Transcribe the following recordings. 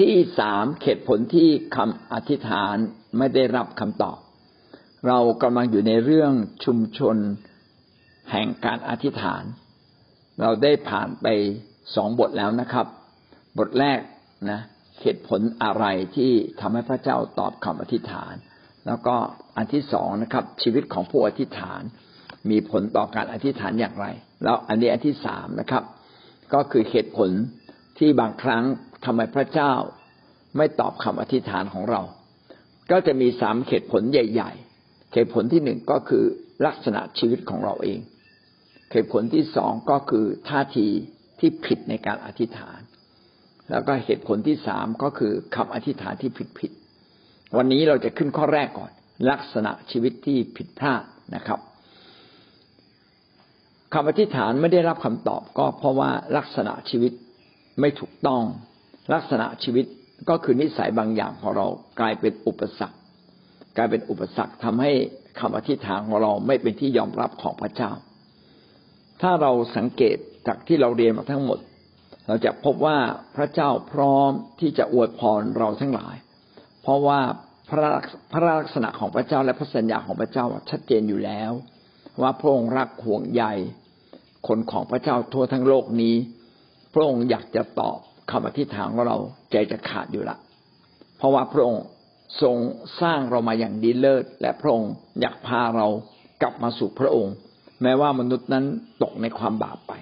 ที่สามเหตุผลที่คำอธิษฐานไม่ได้รับคำตอบ เรากำลังอยู่ในเรื่องชุมชนแห่งการอธิษฐาน เราได้ผ่านไปสองบทแล้วนะครับ บทแรกนะเหตุผลอะไรที่ทำให้พระเจ้าตอบคำอธิษฐาน แล้วก็อันที่สองนะครับ ชีวิตของผู้อธิษฐาน มีผลต่อการอธิษฐานอย่างไร แล้วอันนี้อันที่สามนะครับ ก็คือเหตุผลที่บางครั้ง ทำไมพระเจ้าไม่ตอบคำอธิษฐานของเรา ก็จะมีสามเหตุผลใหญ่ ๆ เหตุผลที่หนึ่งก็คือลักษณะชีวิตของเราเอง เหตุผลที่สองก็คือท่าทีที่ผิดในการอธิษฐาน แล้วก็เหตุผลที่สามก็คือคำอธิษฐานที่ผิดผิดวันนี้เราจะขึ้นข้อแรกก่อน ลักษณะชีวิตที่ผิดพลาดนะครับคำอธิษฐานไม่ได้รับคำตอบก็เพราะว่าลักษณะชีวิตไม่ถูกต้อง ลักษณะชีวิตก็คือนิสัยบางอย่างของเรากลายเป็นอุปสรรค กลายเป็นอุปสรรคทำให้คำอธิษฐานของเราไม่เป็นที่ยอมรับของพระเจ้า ถ้าเราสังเกตจากที่เราเรียนมาทั้งหมด เราจะพบว่าพระเจ้าพร้อมที่จะอวยพรเราทั้งหลาย เพราะว่าพระพระลักษณะของพระเจ้าและพระสัญญาของพระเจ้าชัดเจนอยู่แล้ว ว่าพระองค์รักห่วงใยคนของพระเจ้าทั่วทั้งโลกนี้ พระองค์อยากจะตอบ คำอธิษฐานของเราใจจะขาดอยู่ละ เพราะว่าพระองค์ทรงสร้างเรามาอย่างดีเลิศ และพระองค์อยากพาเรากลับมาสู่พระองค์ แม้ว่ามนุษย์นั้นตกในความบาปไป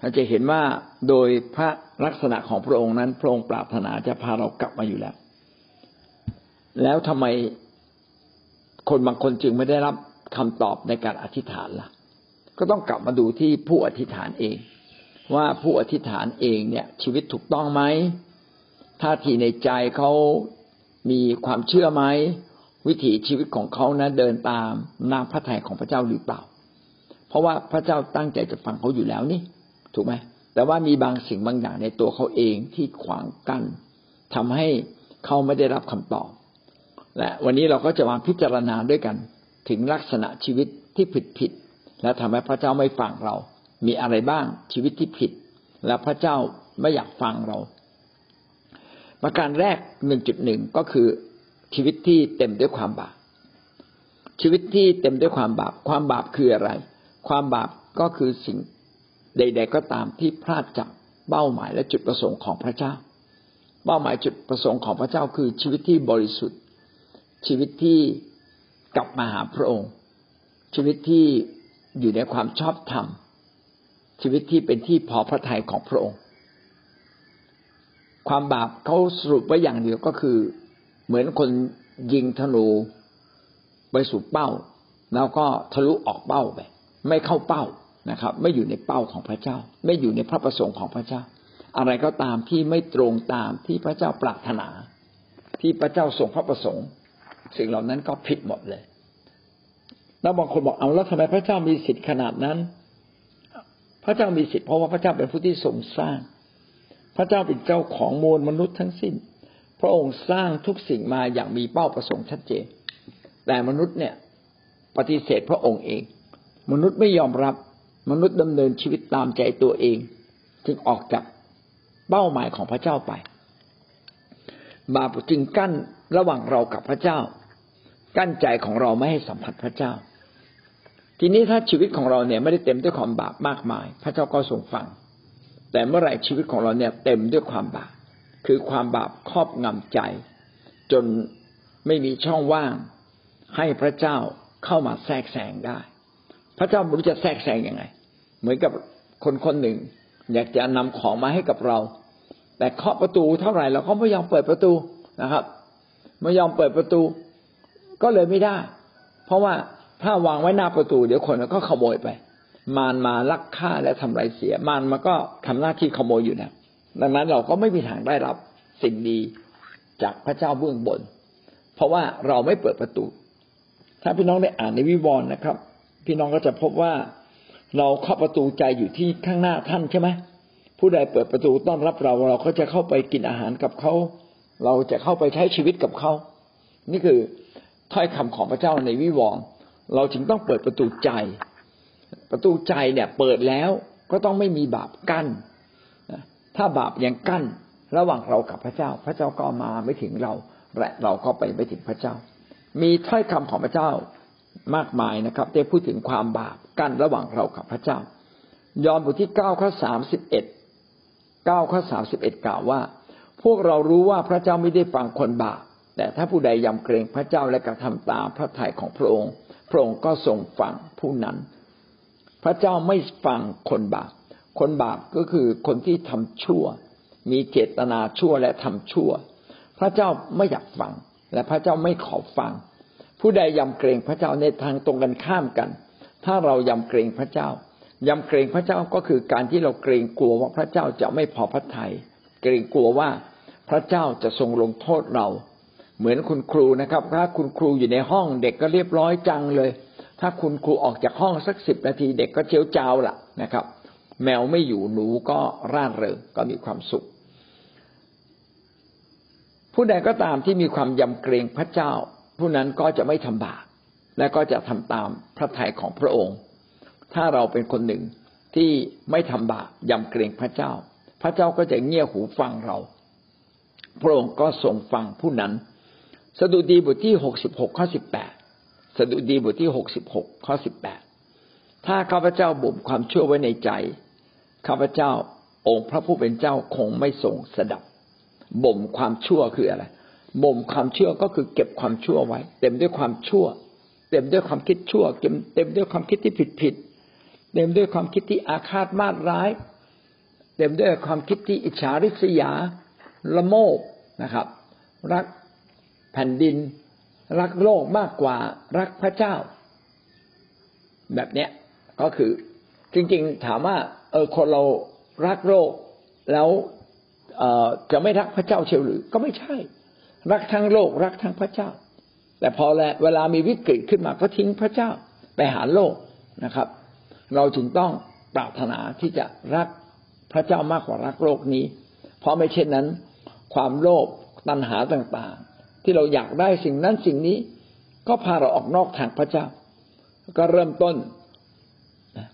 เราจะเห็นว่าโดยพระลักษณะของพระองค์นั้น พระองค์ปรารถนาจะพาเรากลับมาอยู่แล้ว แล้วทำไมคนบางคนจึงไม่ได้รับคำตอบในการอธิษฐานละ่ะ ก็ต้องกลับมาดูที่ผู้อธิษฐานเอง ว่าผู้อธิษฐานเองเนี่ย ชีวิตถูกต้องไหมท่าทีในใจเขามีความเชื่อไหมวิถีชีวิตของเขานะเดินตามนาพระทัยของพระเจ้าหรือเปล่า เพราะว่าพระเจ้าตั้งใจจะฟังเขาอยู่แล้วนี่ ถูกไหมแต่ว่ามีบางสิ่งบางอย่างในตัวเขาเองที่ขวางกัน้นทำให้เขาไม่ได้รับคำตอบ และวันนี้เราก็จะมาพิจารณาด้วยกัน ถึงลักษณะชีวิตที่ผิดผิดและทำให้พระเจ้าไม่ฟังเรา มีอะไรบ้างชีวิตที่ผิด แล้วพระเจ้าไม่อยากฟังเรา ประการแรกหนึ่งจุดหนึ่งก็คือชีวิตที่เต็มด้วยความบาปชีวิตที่เต็มด้วยความบาป ความบาปคืออะไร ความบาปก็คือสิ่งใด ๆ ก็ตามที่พลาดจากเป้าหมายและจุดประสงค์ของพระเจ้า เป้าหมายจุดประสงค์ของพระเจ้าคือชีวิตที่บริสุทธิ์ ชีวิตที่กลับมาหาพระองค์ ชีวิตที่อยู่ในความชอบธรรม ชีวิตที่เป็นที่พอพระทัยของพระองค์ ความบาปเขาสรุปไว้อย่างเดียวก็คือ เหมือนคนยิงธนูไปสู่เป้า แล้วก็ทะลุออกเป้าไป ไม่เข้าเป้านะครับ ไม่อยู่ในเป้าของพระเจ้า ไม่อยู่ในพระประสงค์ของพระเจ้า อะไรก็ตามที่ไม่ตรงตามที่พระเจ้าปรารถนา ที่พระเจ้าทรงพระประสงค์ สิ่งเหล่านั้นก็ผิดหมดเลย แล้วบางคนบอกเอาแล้วทำไมพระเจ้ามีสิทธิ์ขนาดนั้น พระเจ้ามีสิทธิ์เพราะว่าพระเจ้าเป็นผู้ที่ทรงสร้าง พระเจ้าเป็นเจ้าของมวลมนุษย์ทั้งสิ้น พระองค์สร้างทุกสิ่งมาอย่างมีเป้าประสงค์ชัดเจน แต่มนุษย์เนี่ยปฏิเสธพระองค์เอง มนุษย์ไม่ยอมรับมนุษย์ดำเนินชีวิตตามใจตัวเอง จึงออกจากเป้าหมายของพระเจ้าไป บาปจึงกั้นระหว่างเรากับพระเจ้า กั้นใจของเราไม่ให้สัมผัสพระเจ้า ทีนี้ถ้าชีวิตของเราเนี่ยไม่ได้เต็มด้วยความบาปมากมาย พระเจ้าก็ทรงฟัง แต่เมื่อไหร่ชีวิตของเราเนี่ยเต็มด้วยความบาปคือความบาปครอบงำใจ จนไม่มีช่องว่าง ให้พระเจ้าเข้ามาแทรกแซงได้ พระเจ้าไม่รู้จะแทรกแซงยังไง เหมือนกับคนคนหนึ่ง อยากจะนำของมาให้กับเรา แต่เคาะประตูเท่าไหร่เราก็ไม่ยอมเปิดประตูนะครับ ไม่ยอมเปิดประตู ก็เลยไม่ได้ เพราะว่า ถ้าวางไว้หน้าประตู เดี๋ยวคนก็ขโมยไป มารมาลักฆ่าและทำลายเสีย มารมันก็ทำหน้าที่ขโมยอยู่นะดังนั้นเราก็ไม่มีทางได้รับสิ่งดีจากพระเจ้าเบื้องบน เพราะว่าเราไม่เปิดประตู ถ้าพี่น้องได้อ่านในวิวรณ์นะครับ พี่น้องก็จะพบว่าเราเข้าประตูใจอยู่ที่ข้างหน้าท่านใช่ไหมผู้ใดเปิดประตูต้อนรับเรา เราก็จะเข้าไปกินอาหารกับเขาเราจะเข้าไปใช้ชีวิตกับเขา นี่คือถ้อยคำของพระเจ้าในวิวรณ์ เราจึงต้องเปิดประตูใจ ประตูใจเนี่ยเปิดแล้วก็ต้องไม่มีบาปกั้นถ้าบาปยังกั้นระหว่างเรากับพระเจ้า พระเจ้าก็มาไม่ถึงเราและเราก็ไปไม่ถึงพระเจ้า มีถ้อยคำของพระเจ้ามากมายนะครับได้พูดถึงความบาปกั้นระหว่างเรากับพระเจ้า ยอห์นบทที่เก้าข้อสามสิบเอ็ดเก้าข้อสามสิบเอ็ดกล่าวว่า พวกเรารู้ว่าพระเจ้าไม่ได้ฟังคนบาปแต่ถ้าผู้ใดยำเกรงพระเจ้าและกระทำตามพระทัยของพระองค์ พระองค์ก็ทรงฟังผู้นั้น พระเจ้าไม่ฟังคนบาป คนบาปก็คือคนที่ทำชั่ว มีเจตนาชั่วและทำชั่ว พระเจ้าไม่อยากฟัง และพระเจ้าไม่ขอฟัง ผู้ใดยำเกรงพระเจ้าในทางตรงกันข้ามกัน ถ้าเรายำเกรงพระเจ้ายำเกรงพระเจ้าก็คือการที่เราเกรงกลัวว่าพระเจ้าจะไม่พอพระทยัยเกรงกลัวว่าพระเจ้าจะทรงลงโทษเรา เหมือนคุณครูนะครับ ถ้าคุณครูอยู่ในห้องเด็กก็เรียบร้อยจังเลย ถ้าคุณครูออกจากห้องสักสิบนาทีเด็กก็เจียวจ้าวละนะครับ แมวไม่อยู่หนูก็ร่าเริงก็มีความสุข ผู้ใดก็ตามที่มีความยำเกรงพระเจ้า ผู้นั้นก็จะไม่ทำบาปและก็จะทำตามพระทัยของพระองค์ ถ้าเราเป็นคนหนึ่งที่ไม่ทำบาปยำเกรงพระเจ้า พระเจ้าก็จะเงี่ยหูฟังเรา พระองค์ก็ทรงฟังผู้นั้น สดุดีบทที่หกสิบหกข้อสิบแปดสดุดีบทที่หกสิบหกข้อสิบแปดถ้าข้าพเจ้าบ่มความชั่วไว้ในใจ ข้าพเจ้าองค์พระผู้เป็นเจ้าคงไม่ทรงสดับ บ่มความชั่วคืออะไร บ่มความชั่วก็คือเก็บความชั่วไว้ เต็มด้วยความชั่ว เต็มด้วยความคิดชั่ว เต็มเต็มด้วยความคิดที่ผิดผิด เต็มด้วยความคิดที่อาฆาตมาดร้าย เต็มด้วยความคิดที่อิจฉาริษยาละโมบนะครับ รัก แผ่นดิน รักโลกมากกว่ารักพระเจ้า แบบเนี้ยก็คือจริงๆถามว่า เออคนเรารักโลกแล้วเออจะไม่รักพระเจ้าเชียวหรือ ก็ไม่ใช่ รักทั้งโลกรักทั้งพระเจ้า แต่พอแลเวลามีวิกฤตขึ้นมาก็ทิ้งพระเจ้าไปหาโลกนะครับ เราจึงต้องปรารถนาที่จะรักพระเจ้ามากกว่ารักโลกนี้ เพราะไม่เช่นนั้น ความโลภตัณหาต่าง ที่เราอยากได้สิ่งนั้นสิ่งนี้ ก็พาเราออกนอกทางพระเจ้า ก็เริ่มต้น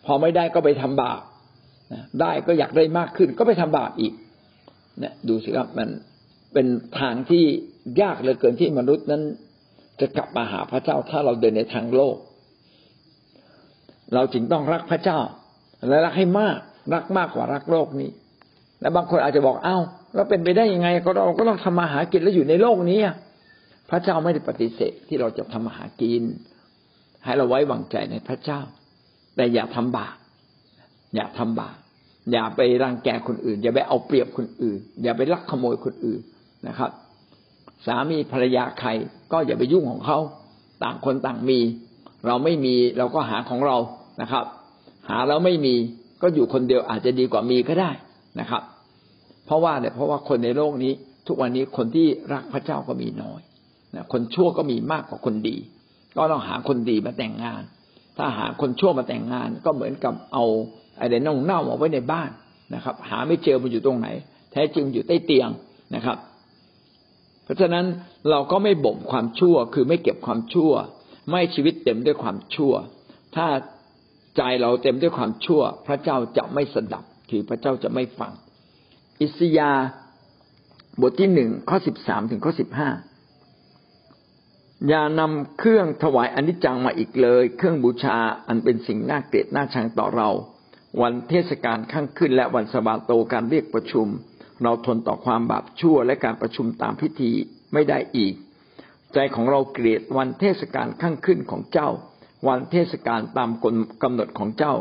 พอไม่ได้ก็ไปทำบาปได้ก็อยากได้มากขึ้น ก็ไปทำบาปอีกเนี่ยดูสิครับมันเป็นทางที่ยากเหลือเกินที่มนุษย์นั้น จะกลับมาหาพระเจ้าถ้าเราเดินในทางโลก เราจึงต้องรักพระเจ้า และรักให้มากรักมากกว่ารักโลกนี้ และบางคนอาจจะบอกเอ้าเราเป็นไปได้ยังไงก็เราก็ต้องทำมาหากินแล้วอยู่ในโลกนี้ พระเจ้าไม่ได้ปฏิเสธที่เราจะทำมาหากิน ให้เราไว้วางใจในพระเจ้า แต่อย่าทำบาปอย่าทำบาปอย่าไปรังแกคนอื่น อย่าไปเอาเปรียบคนอื่น อย่าไปลักขโมยคนอื่นนะครับ สามีภรรยาใครก็อย่าไปยุ่งของเขา ต่างคนต่างมี เราไม่มีเราก็หาของเรานะครับ หาแล้วไม่มีก็อยู่คนเดียวอาจจะดีกว่ามีก็ได้นะครับ เพราะว่าเนี่ยเพราะว่าคนในโลกนี้ ทุกวันนี้คนที่รักพระเจ้าก็มีน้อย นะคนชั่วก็มีมากกว่าคนดี ก็ต้องหาคนดีมาแต่งงาน ถ้าหาคนชั่วมาแต่งงาน ก็เหมือนกับเอาอะไรน่องเน่าเอาไว้ในบ้านนะครับ หาไม่เจอมันอยู่ตรงไหน แท้จริงอยู่ใต้เตียงนะครับ เพราะฉะนั้นเราก็ไม่บ่มความชั่วคือไม่เก็บความชั่ว ไม่ชีวิตเต็มด้วยความชั่ว ถ้าใจเราเต็มด้วยความชั่ว พระเจ้าจะไม่สดับคือพระเจ้าจะไม่ฟัง อิสยาบทที่หนึ่งข้อสิบสามถึงข้อสิบห้า อย่านำเครื่องถวายอนิจจังมาอีกเลย เครื่องบูชาอันเป็นสิ่งน่าเกลียดน่าชังต่อเรา วันเทศกาลข้างขึ้น และวันสบาโตการเรียกประชุม เราทนต่อความบาปชั่วและการประชุมตามพิธีไม่ได้อีก ใจของเราเกลียดวันเทศกาลข้างขึ้นของเจ้า วันเทศกาลตามกำหนดของเจ้า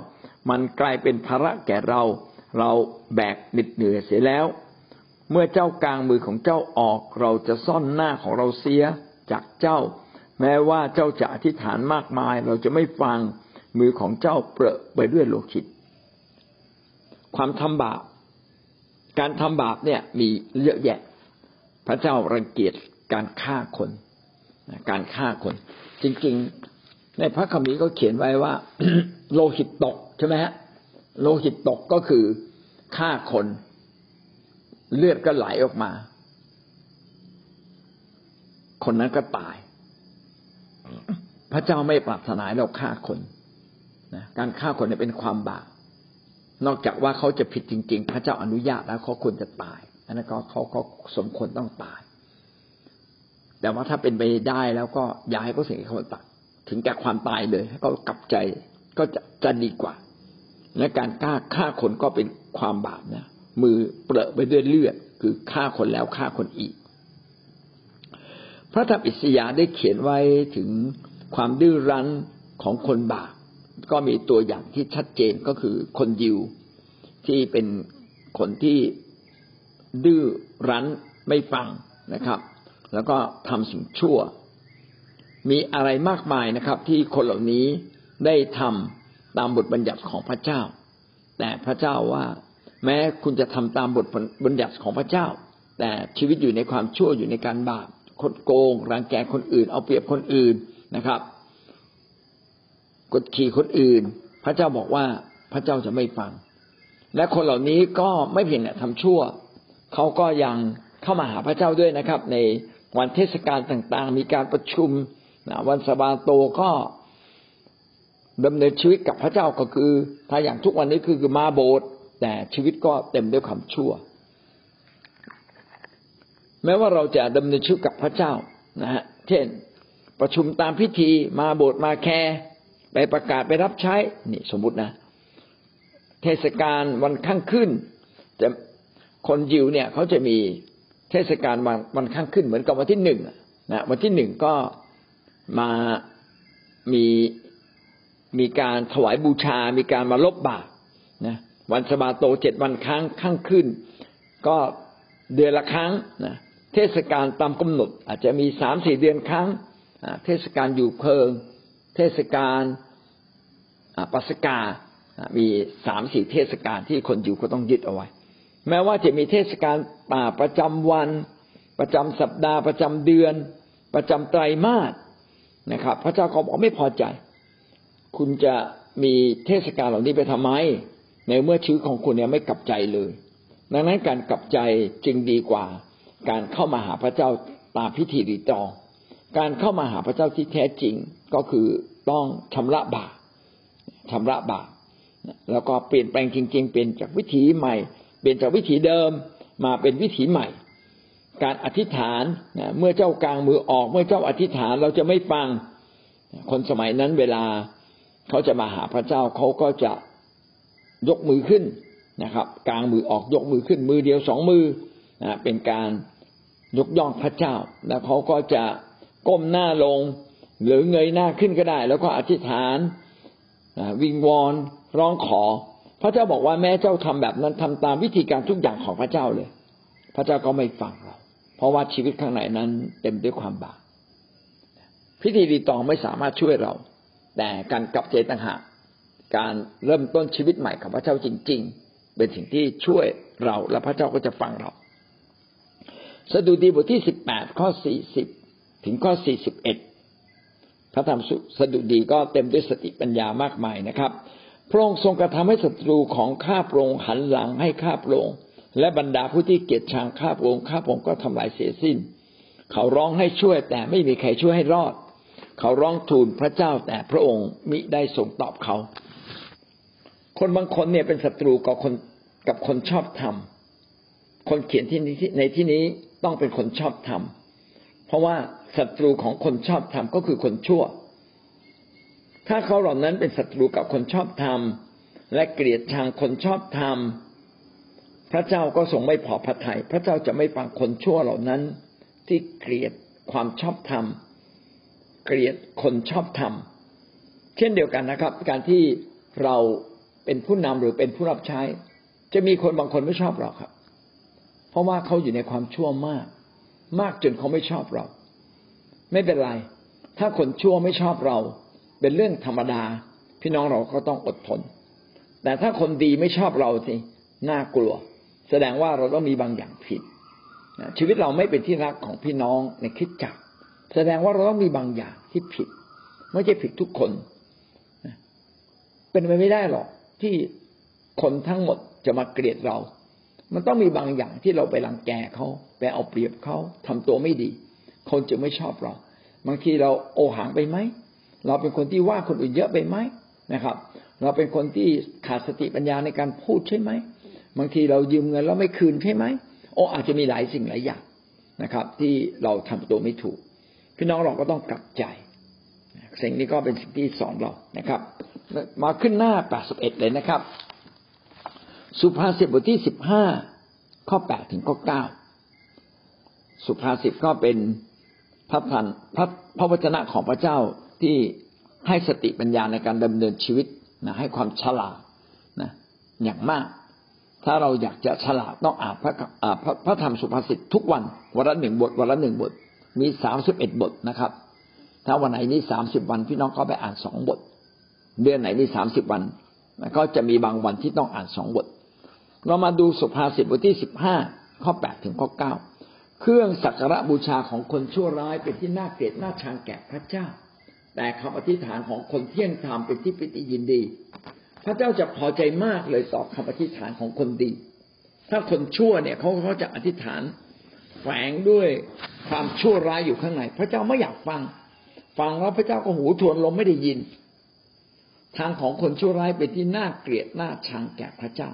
มันกลายเป็นภาระแก่เรา เราแบกหนิดเหนื่อยเสียแล้ว เมื่อเจ้ากลางมือของเจ้าออก เราจะซ่อนหน้าของเราเสีย จากเจ้า แม้ว่าเจ้าจะอธิษฐานมากมาย เราจะไม่ฟังมือของเจ้าเปรอะไปด้วยโลหิต ความทำบาปการทำบาปเนี่ยมีเยอะแยะ พระเจ้ารังเกียจการฆ่าคนการฆ่าคน จริงๆ ในพระคัมภีร์ก็เขียนไว้ว่า โลหิตตกใช่ไหมฮะโลหิตตกก็คือฆ่าคน เลือดก็ไหลออกมา คนนั้นก็ตาย พระเจ้าไม่ปรารถนาเราฆ่าคนนะการฆ่าคนเนี่ยเป็นความบาปนอกจากว่าเขาจะผิดจริง ๆ พระเจ้าอนุญาตแล้วเขาควรจะตาย อันนั้นก็เขาก็สมควรต้องตาย แต่ว่าถ้าเป็นไปได้แล้วก็อย่าให้เขาเสียเขาตัดถึงแก่ความตายเลยให้เขากลับใจก็จะจะดีกว่า และการฆ่าฆ่าคนก็เป็นความบาปนะมือเปรอะไปด้วยเลือดคือฆ่าคนแล้วฆ่าคนอีก พระธรรมอิสยาห์ได้เขียนไว้ถึงความดื้อรั้นของคนบาปก็มีตัวอย่างที่ชัดเจนก็คือคนยิว ที่เป็นคนที่ดื้อรั้นไม่ฟังนะครับ แล้วก็ทำสิ่งชั่ว มีอะไรมากมายนะครับ ที่คนเหล่านี้ได้ทำตามบทบัญญัติของพระเจ้า แต่พระเจ้าว่า แม้คุณจะทำตามบทบัญญัติของพระเจ้า แต่ชีวิตอยู่ในความชั่วอยู่ในการบาป คดโกงรังแกคนอื่น เอาเปรียบคนอื่นนะครับ กดขี่คนอื่น พระเจ้าบอกว่าพระเจ้าจะไม่ฟัง และคนเหล่านี้ก็ไม่เพียงแต่ทำชั่ว เขาก็ยังเข้ามาหาพระเจ้าด้วยนะครับ ในวันเทศกาลต่าง ๆ มีการประชุมวันสบาโตก็ดำเนินชีวิตกับพระเจ้าก็คือถ้าอย่างทุกวันนี้คือคือมาโบสถ์แต่ชีวิตก็เต็มด้วยความชั่ว แม้ว่าเราจะดำเนินชีวิตกับพระเจ้านะฮะเช่น ประชุมตามพิธีมาโบสถ์มาแคร์ไปประกาศไปรับใช้นี่สมมุตินะ เทศกาลวันข้างขึ้นจะคนยิวเนี่ยเขาจะมีเทศกาลวันวันข้างขึ้นเหมือนกับวันที่หนึ่งนะวันที่หนึ่งก็มามีมีการถวายบูชา มีการมาลบบาปนะวันสบาโตเจ็ดวันครั้งข้างขึ้น ก็เดือนละครั้งนะ เทศกาลตามกำหนด อาจจะมีสามสี่เดือนครั้ง เทศกาลอยู่เพลิง เทศกาลปัสกา มีสามสี่เทศกาลที่คนอยู่ก็ต้องยึดเอาไว้ แม้ว่าจะมีเทศกาลป่าประจำวัน ประจำสัปดาห์ประจำเดือน ประจำไตรมาสนะครับ พระเจ้าก็บอกไม่พอใจ คุณจะมีเทศกาลเหล่านี้ไปทำไม ในเมื่อชีวิตของคุณเนี่ยไม่กลับใจเลย ดังนั้นการกลับใจจึงดีกว่า การเข้ามาหาพระเจ้าตามพิธีรีตอง การเข้ามาหาพระเจ้าที่แท้จริงก็คือต้องชำระบาปชำระบาปแล้วก็เปลี่ยนแปลงจริง ๆ เป็นจากวิถีใหม่ เปลี่ยนจากวิถีเดิมมาเป็นวิถีใหม่ การอธิษฐานเมื่อเจ้ากลางมือออก เมื่อเจ้าอธิษฐานเราจะไม่ฟังคนสมัยนั้นเวลาเขาจะมาหาพระเจ้าเขาก็จะยกมือขึ้นนะครับ กลางมือออกยกมือขึ้นมือเดียวสองมือ นะเป็นการยกย่องพระเจ้า แล้วเขาก็จะก้มหน้าลง หรือเงยหน้าขึ้นก็ได้ แล้วก็อธิษฐานวิงวอนร้องขอ พระเจ้าบอกว่าแม้เจ้าทำแบบนั้นทำตามวิธีการทุกอย่างของพระเจ้าเลย พระเจ้าก็ไม่ฟังเรา เพราะว่าชีวิตข้างในนั้นเต็มด้วยความบาปพิธีรีตองไม่สามารถช่วยเรา แต่การกลับใจต่างหากการเริ่มต้นชีวิตใหม่ของพระเจ้าจริง ๆ เป็นสิ่งที่ช่วยเราและพระเจ้าก็จะฟังเรา สดุดีบทที่สิบแปดข้อสี่สิบถึงข้อสี่สิบเอ็ดพระธรรมสดุดีก็เต็มด้วยสติปัญญามากมายนะครับพระองค์ทรงกระทำให้ศัตรูของข้าพระองค์หันหลังให้ข้าพระองค์และบรรดาผู้ที่เกลียดชังข้าพระองค์ข้าพระองค์ก็ทำลายเสียสิ้น เขาร้องให้ช่วยแต่ไม่มีใครช่วยให้รอด เขาร้องทูลพระเจ้าแต่พระองค์มิได้ทรงตอบเขา คนบางคนเนี่ยเป็นศัตรูกับคนกับคนชอบธรรมคนเขียนที่ในที่นี้ ต้องเป็นคนชอบธรรมเพราะว่าศัตรูของคนชอบธรรมก็คือคนชั่ว ถ้าเขาเหล่านั้นเป็นศัตรูกับคนชอบธรรม และเกลียดชังคนชอบธรรม พระเจ้าก็ทรงไม่พอพระทยัยพระเจ้าจะไม่ฟังคนชั่วเหล่านั้น ที่เกลียดความชอบธรรม เกลียดคนชอบธรรม เช่นเดียวกันนะครับ การที่เราเป็นผู้นำหรือเป็นผู้รับใช้ จะมีคนบางคนไม่ชอบเราครับ เพราะว่าเขาอยู่ในความชั่วมาก มากจนเขาไม่ชอบเรา ไม่เป็นไร ถ้าคนชั่วไม่ชอบเรา เป็นเรื่องธรรมดา พี่น้องเราก็ต้องอดทน แต่ถ้าคนดีไม่ชอบเราสิน่ากลัว แสดงว่าเราต้องมีบางอย่างผิดชีวิตเราไม่เป็นที่รักของพี่น้องในคิดจักแสดงว่าเราต้องมีบางอย่างที่ผิด ไม่ใช่ผิดทุกคนเป็นไปไม่ได้หรอกที่คนทั้งหมดจะมาเกลียดเรา มันต้องมีบางอย่างที่เราไปรังแกเขาไปเอาเปรียบเขาทำตัวไม่ดีคนจะไม่ชอบเรา บางทีเราโอหังไปไหมเราเป็นคนที่ว่าคนอื่นเยอะไปไหมนะครับ เราเป็นคนที่ขาดสติปัญญาในการพูดใช่ไหมบางทีเรายืมเงินแล้วไม่คืนใช่ไหมโอ้อาจจะมีหลายสิ่งหลายอย่างนะครับ ที่เราทำตัวไม่ถูก พี่น้องเราก็ต้องกลับใจ สิ่งนี้ก็เป็นสิ่งที่สอนเรานะครับ มาขึ้นหน้าแปดสิบเอ็ดเลยนะครับ สุภาษิตบทที่สิบห้าข้อแปดถึงข้อเก้าสุภาษิตก็เป็นพระพันพระพระวจนะของพระเจ้าที่ให้สติปัญญาในการดำเนินชีวิตนะให้ความฉลาดนะอย่างมาก ถ้าเราอยากจะฉลาดต้องอ่านพระพระพระธรรมสุภาษิตทุกวันวันละหนึ่งบทวันละหนึ่งบท มีสามสิบเอ็ดบทนะครับ ถ้าวันไหนนี่สามสิบวันพี่น้องก็ไปอ่านสองบท เดือนไหนนี่สามสิบวันก็จะมีบางวันที่ต้องอ่านสองบท เรามาดูสุภาษิตบทที่สิบห้าข้อแปดถึงข้อเก้าเครื่องสักการะบูชาของคนชั่วร้ายเป็นที่น่าเกลียดน่าชังแก่พระเจ้า แต่คำอธิษฐานของคนเที่ยงธรรมเป็นที่ปิติยินดี พระเจ้าจะพอใจมากเลยต่อคำอธิษฐานของคนดี ถ้าคนชั่วเนี่ยเขาเขาจะอธิษฐานแฝงด้วยความชั่วร้ายอยู่ข้างในพระเจ้าไม่อยากฟัง ฟังแล้วพระเจ้าก็หูทวนลมไม่ได้ยิน ทางของคนชั่วร้ายเป็นที่น่าเกลียดน่าชังแก่พระเจ้า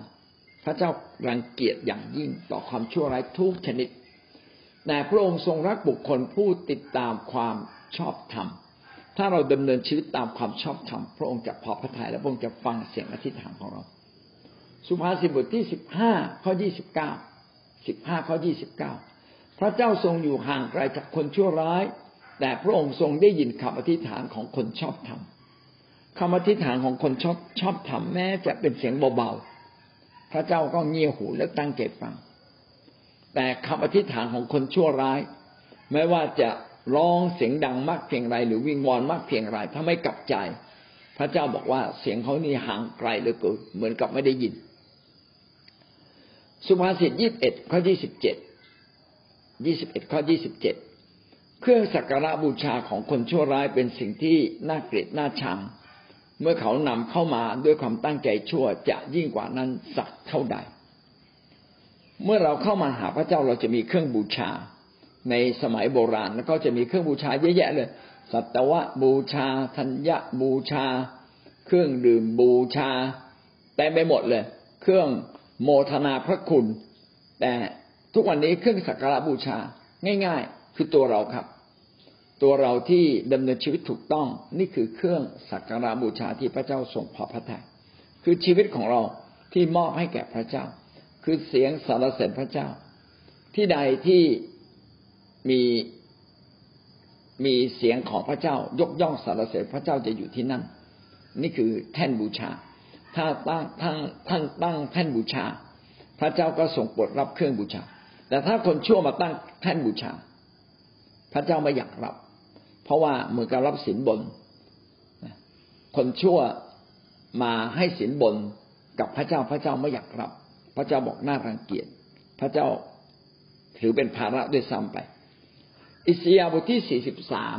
พระเจ้ารังเกียจอย่างยิ่งต่อความชั่วร้ายทุกชนิด แต่พระองค์ทรงรักบุคคลผู้ติดตามความชอบธรรม ถ้าเราดำเนินชีวิตตามความชอบธรรม พระองค์จะพอพระทัยและพระองค์จะฟังเสียงอธิษฐานของเรา สุภาษิตบทที่สิบห้าข้อยี่สิบเก้าสิบห้าข้อยี่สิบเก้าพระเจ้าทรงอยู่ห่างไกลจากคนชั่วร้าย แต่พระองค์ทรงได้ยินคำอธิษฐานของคนชอบธรรมคำอธิษฐานของคนชอบชอบธรรมแม้จะเป็นเสียงเบาๆ พระเจ้าก็เงี่ยหูและตั้งใจฟัง แต่คำอธิษฐานของคนชั่วร้าย ไม่ว่าจะร้องเสียงดังมากเพียงไร หรือวิงวอนมากเพียงไรถ้าไม่กลับใจ พระเจ้าบอกว่าเสียงเขานี่ห่างไกลเหลือเกินเหมือนกับไม่ได้ยิน สุภาษิตยี่สิบเอ็ดข้อยี่สิบเจ็ดยี่สิบเอ็ดข้อยี่สิบเจ็ดเครื่องสักการะบูชาของคนชั่วร้ายเป็นสิ่งที่น่าเกลียดน่าชัง เมื่อเขานำเข้ามาด้วยความตั้งใจชั่วจะยิ่งกว่านั้นสักเท่าใด เมื่อเราเข้ามาหาพระเจ้าเราจะมีเครื่องบูชา ในสมัยโบราณแล้วก็จะมีเครื่องบูชาเยอะแยะเลย สัตวะบูชา ธัญญบูชา เครื่องดื่มบูชาแต่ไปหมดเลย เครื่องโมทนาพระคุณ แต่ทุกวันนี้เครื่องสักการะบูชาง่าย ๆ คือตัวเราครับ ตัวเราที่ดำเนินชีวิตถูกต้อง นี่คือเครื่องสักการะบูชาที่พระเจ้าทรงพอพระทัยคือชีวิตของเราที่มอบให้แก่พระเจ้า คือเสียงสารเสริญพระเจ้า ที่ใดที่มีมีเสียงของพระเจ้ายกย่องสารเสริญพระเจ้าจะอยู่ที่นั่น นี่คือแท่นบูชา ถ้าตั้งท่านท่านตั้งแท่นบูชา พระเจ้าก็ส่งโปรดรับเครื่องบูชา แต่ถ้าคนชั่วมาตั้งแท่นบูชา พระเจ้าไม่อยากรับ เพราะว่าเหมือนกับรับสินบน คนชั่วมาให้สินบนกับพระเจ้าพระเจ้าไม่อยากรับ พระเจ้าบอกน่ารังเกียจ พระเจ้าถือเป็นภาระด้วยซ้ำไป อิสยาบทที่สี่สิบสาม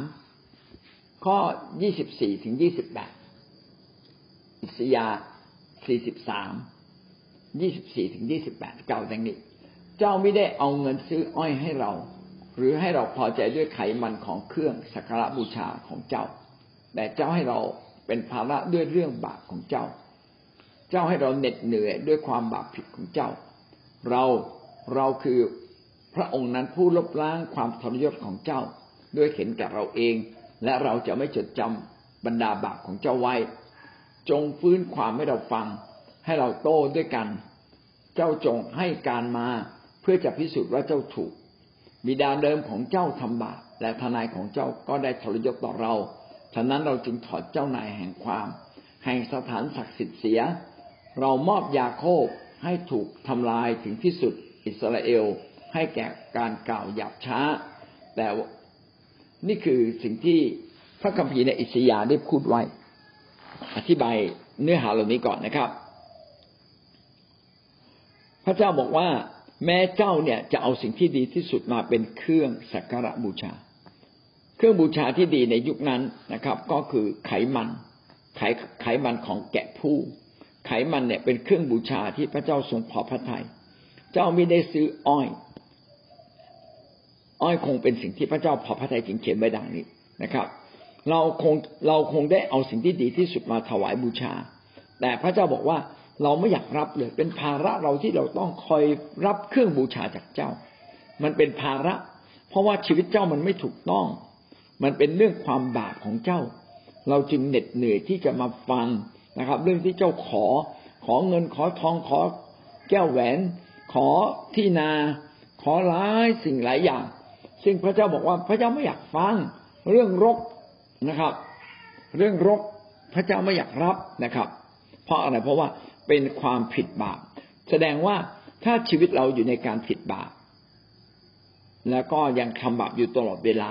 ข้อยี่สิบสี่ถึงยี่สิบแปดอิสยาห์สี่สิบสามยี่สิบสี่ถึงยี่สิบแปดเก่าดังนี้ เจ้าไม่ได้เอาเงินซื้ออ้อยให้เรา หรือให้เราพอใจด้วยไขมันของเครื่องสักการะบูชาของเจ้า แต่เจ้าให้เราเป็นภาระด้วยเรื่องบาปของเจ้า เจ้าให้เราเหน็ดเหนื่อยด้วยความบาปผิดของเจ้า เราเราคือพระองค์นั้นผู้ลบล้างความทรยศของเจ้า ด้วยเห็นแก่เราเอง และเราจะไม่จดจำบรรดาบาปของเจ้าไว้ จงฟื้นความให้เราฟัง ให้เราโต้ด้วยกัน เจ้าจงให้การมาเพื่อจะพิสูจน์ว่าเจ้าถูก บิดาเดิมของเจ้าทำบาปและทนายของเจ้าก็ได้ทรยศต่อเรา ฉะนั้นเราจึงถอดเจ้านายแห่งความ แห่งสถานศักดิ์สิทธิ์เสีย เรามอบยาโคบให้ถูกทำลายถึงที่สุดอิสราเอลให้แก่การกล่าวหยาบช้า แต่นี่คือสิ่งที่พระคัมภีร์ในอิสยาได้พูดไว้ อธิบายเนื้อหาเหล่านี้ก่อนนะครับ พระเจ้าบอกว่า แม้เจ้าเนี่ยจะเอาสิ่งที่ดีที่สุดมาเป็นเครื่องสักการะบูชา เครื่องบูชาที่ดีในยุคนั้นนะครับ ก็คือไขมันไขไขมันของแกะผู้ ไขมันเนี่ยเป็นเครื่องบูชาที่พระเจ้าทรงพอพระทยัยเจ้าไม่ได้ซื้ออ้อย อ้อยคงเป็นสิ่งที่พระเจ้าพอพระทัยจึงเขียนไว้ดังนี้นะครับ เราคงเราคงได้เอาสิ่งที่ดีที่สุดมาถวายบูชา แต่พระเจ้าบอกว่า เราไม่อยากรับเลย เป็นภาระเราที่เราต้องคอยรับเครื่องบูชาจากเจ้า มันเป็นภาระ เพราะว่าชีวิตเจ้ามันไม่ถูกต้อง มันเป็นเรื่องความบาปของเจ้า เราจึงเหน็ดเหนื่อยที่จะมาฟังนะครับ เรื่องที่เจ้าขอ ขอเงินขอทองขอ แก้วแหวน ขอที่นา ขอหลายสิ่งหลายอย่าง ซึ่งพระเจ้าบอกว่าพระเจ้าไม่อยากฟังเรื่องรกนะครับ เรื่องรกพระเจ้าไม่อยากรับนะครับ เพราะอะไรเพราะว่า เป็นความผิดบาป แสดงว่าถ้าชีวิตเราอยู่ในการผิดบาป แล้วก็ยังทำบาปอยู่ตลอดเวลา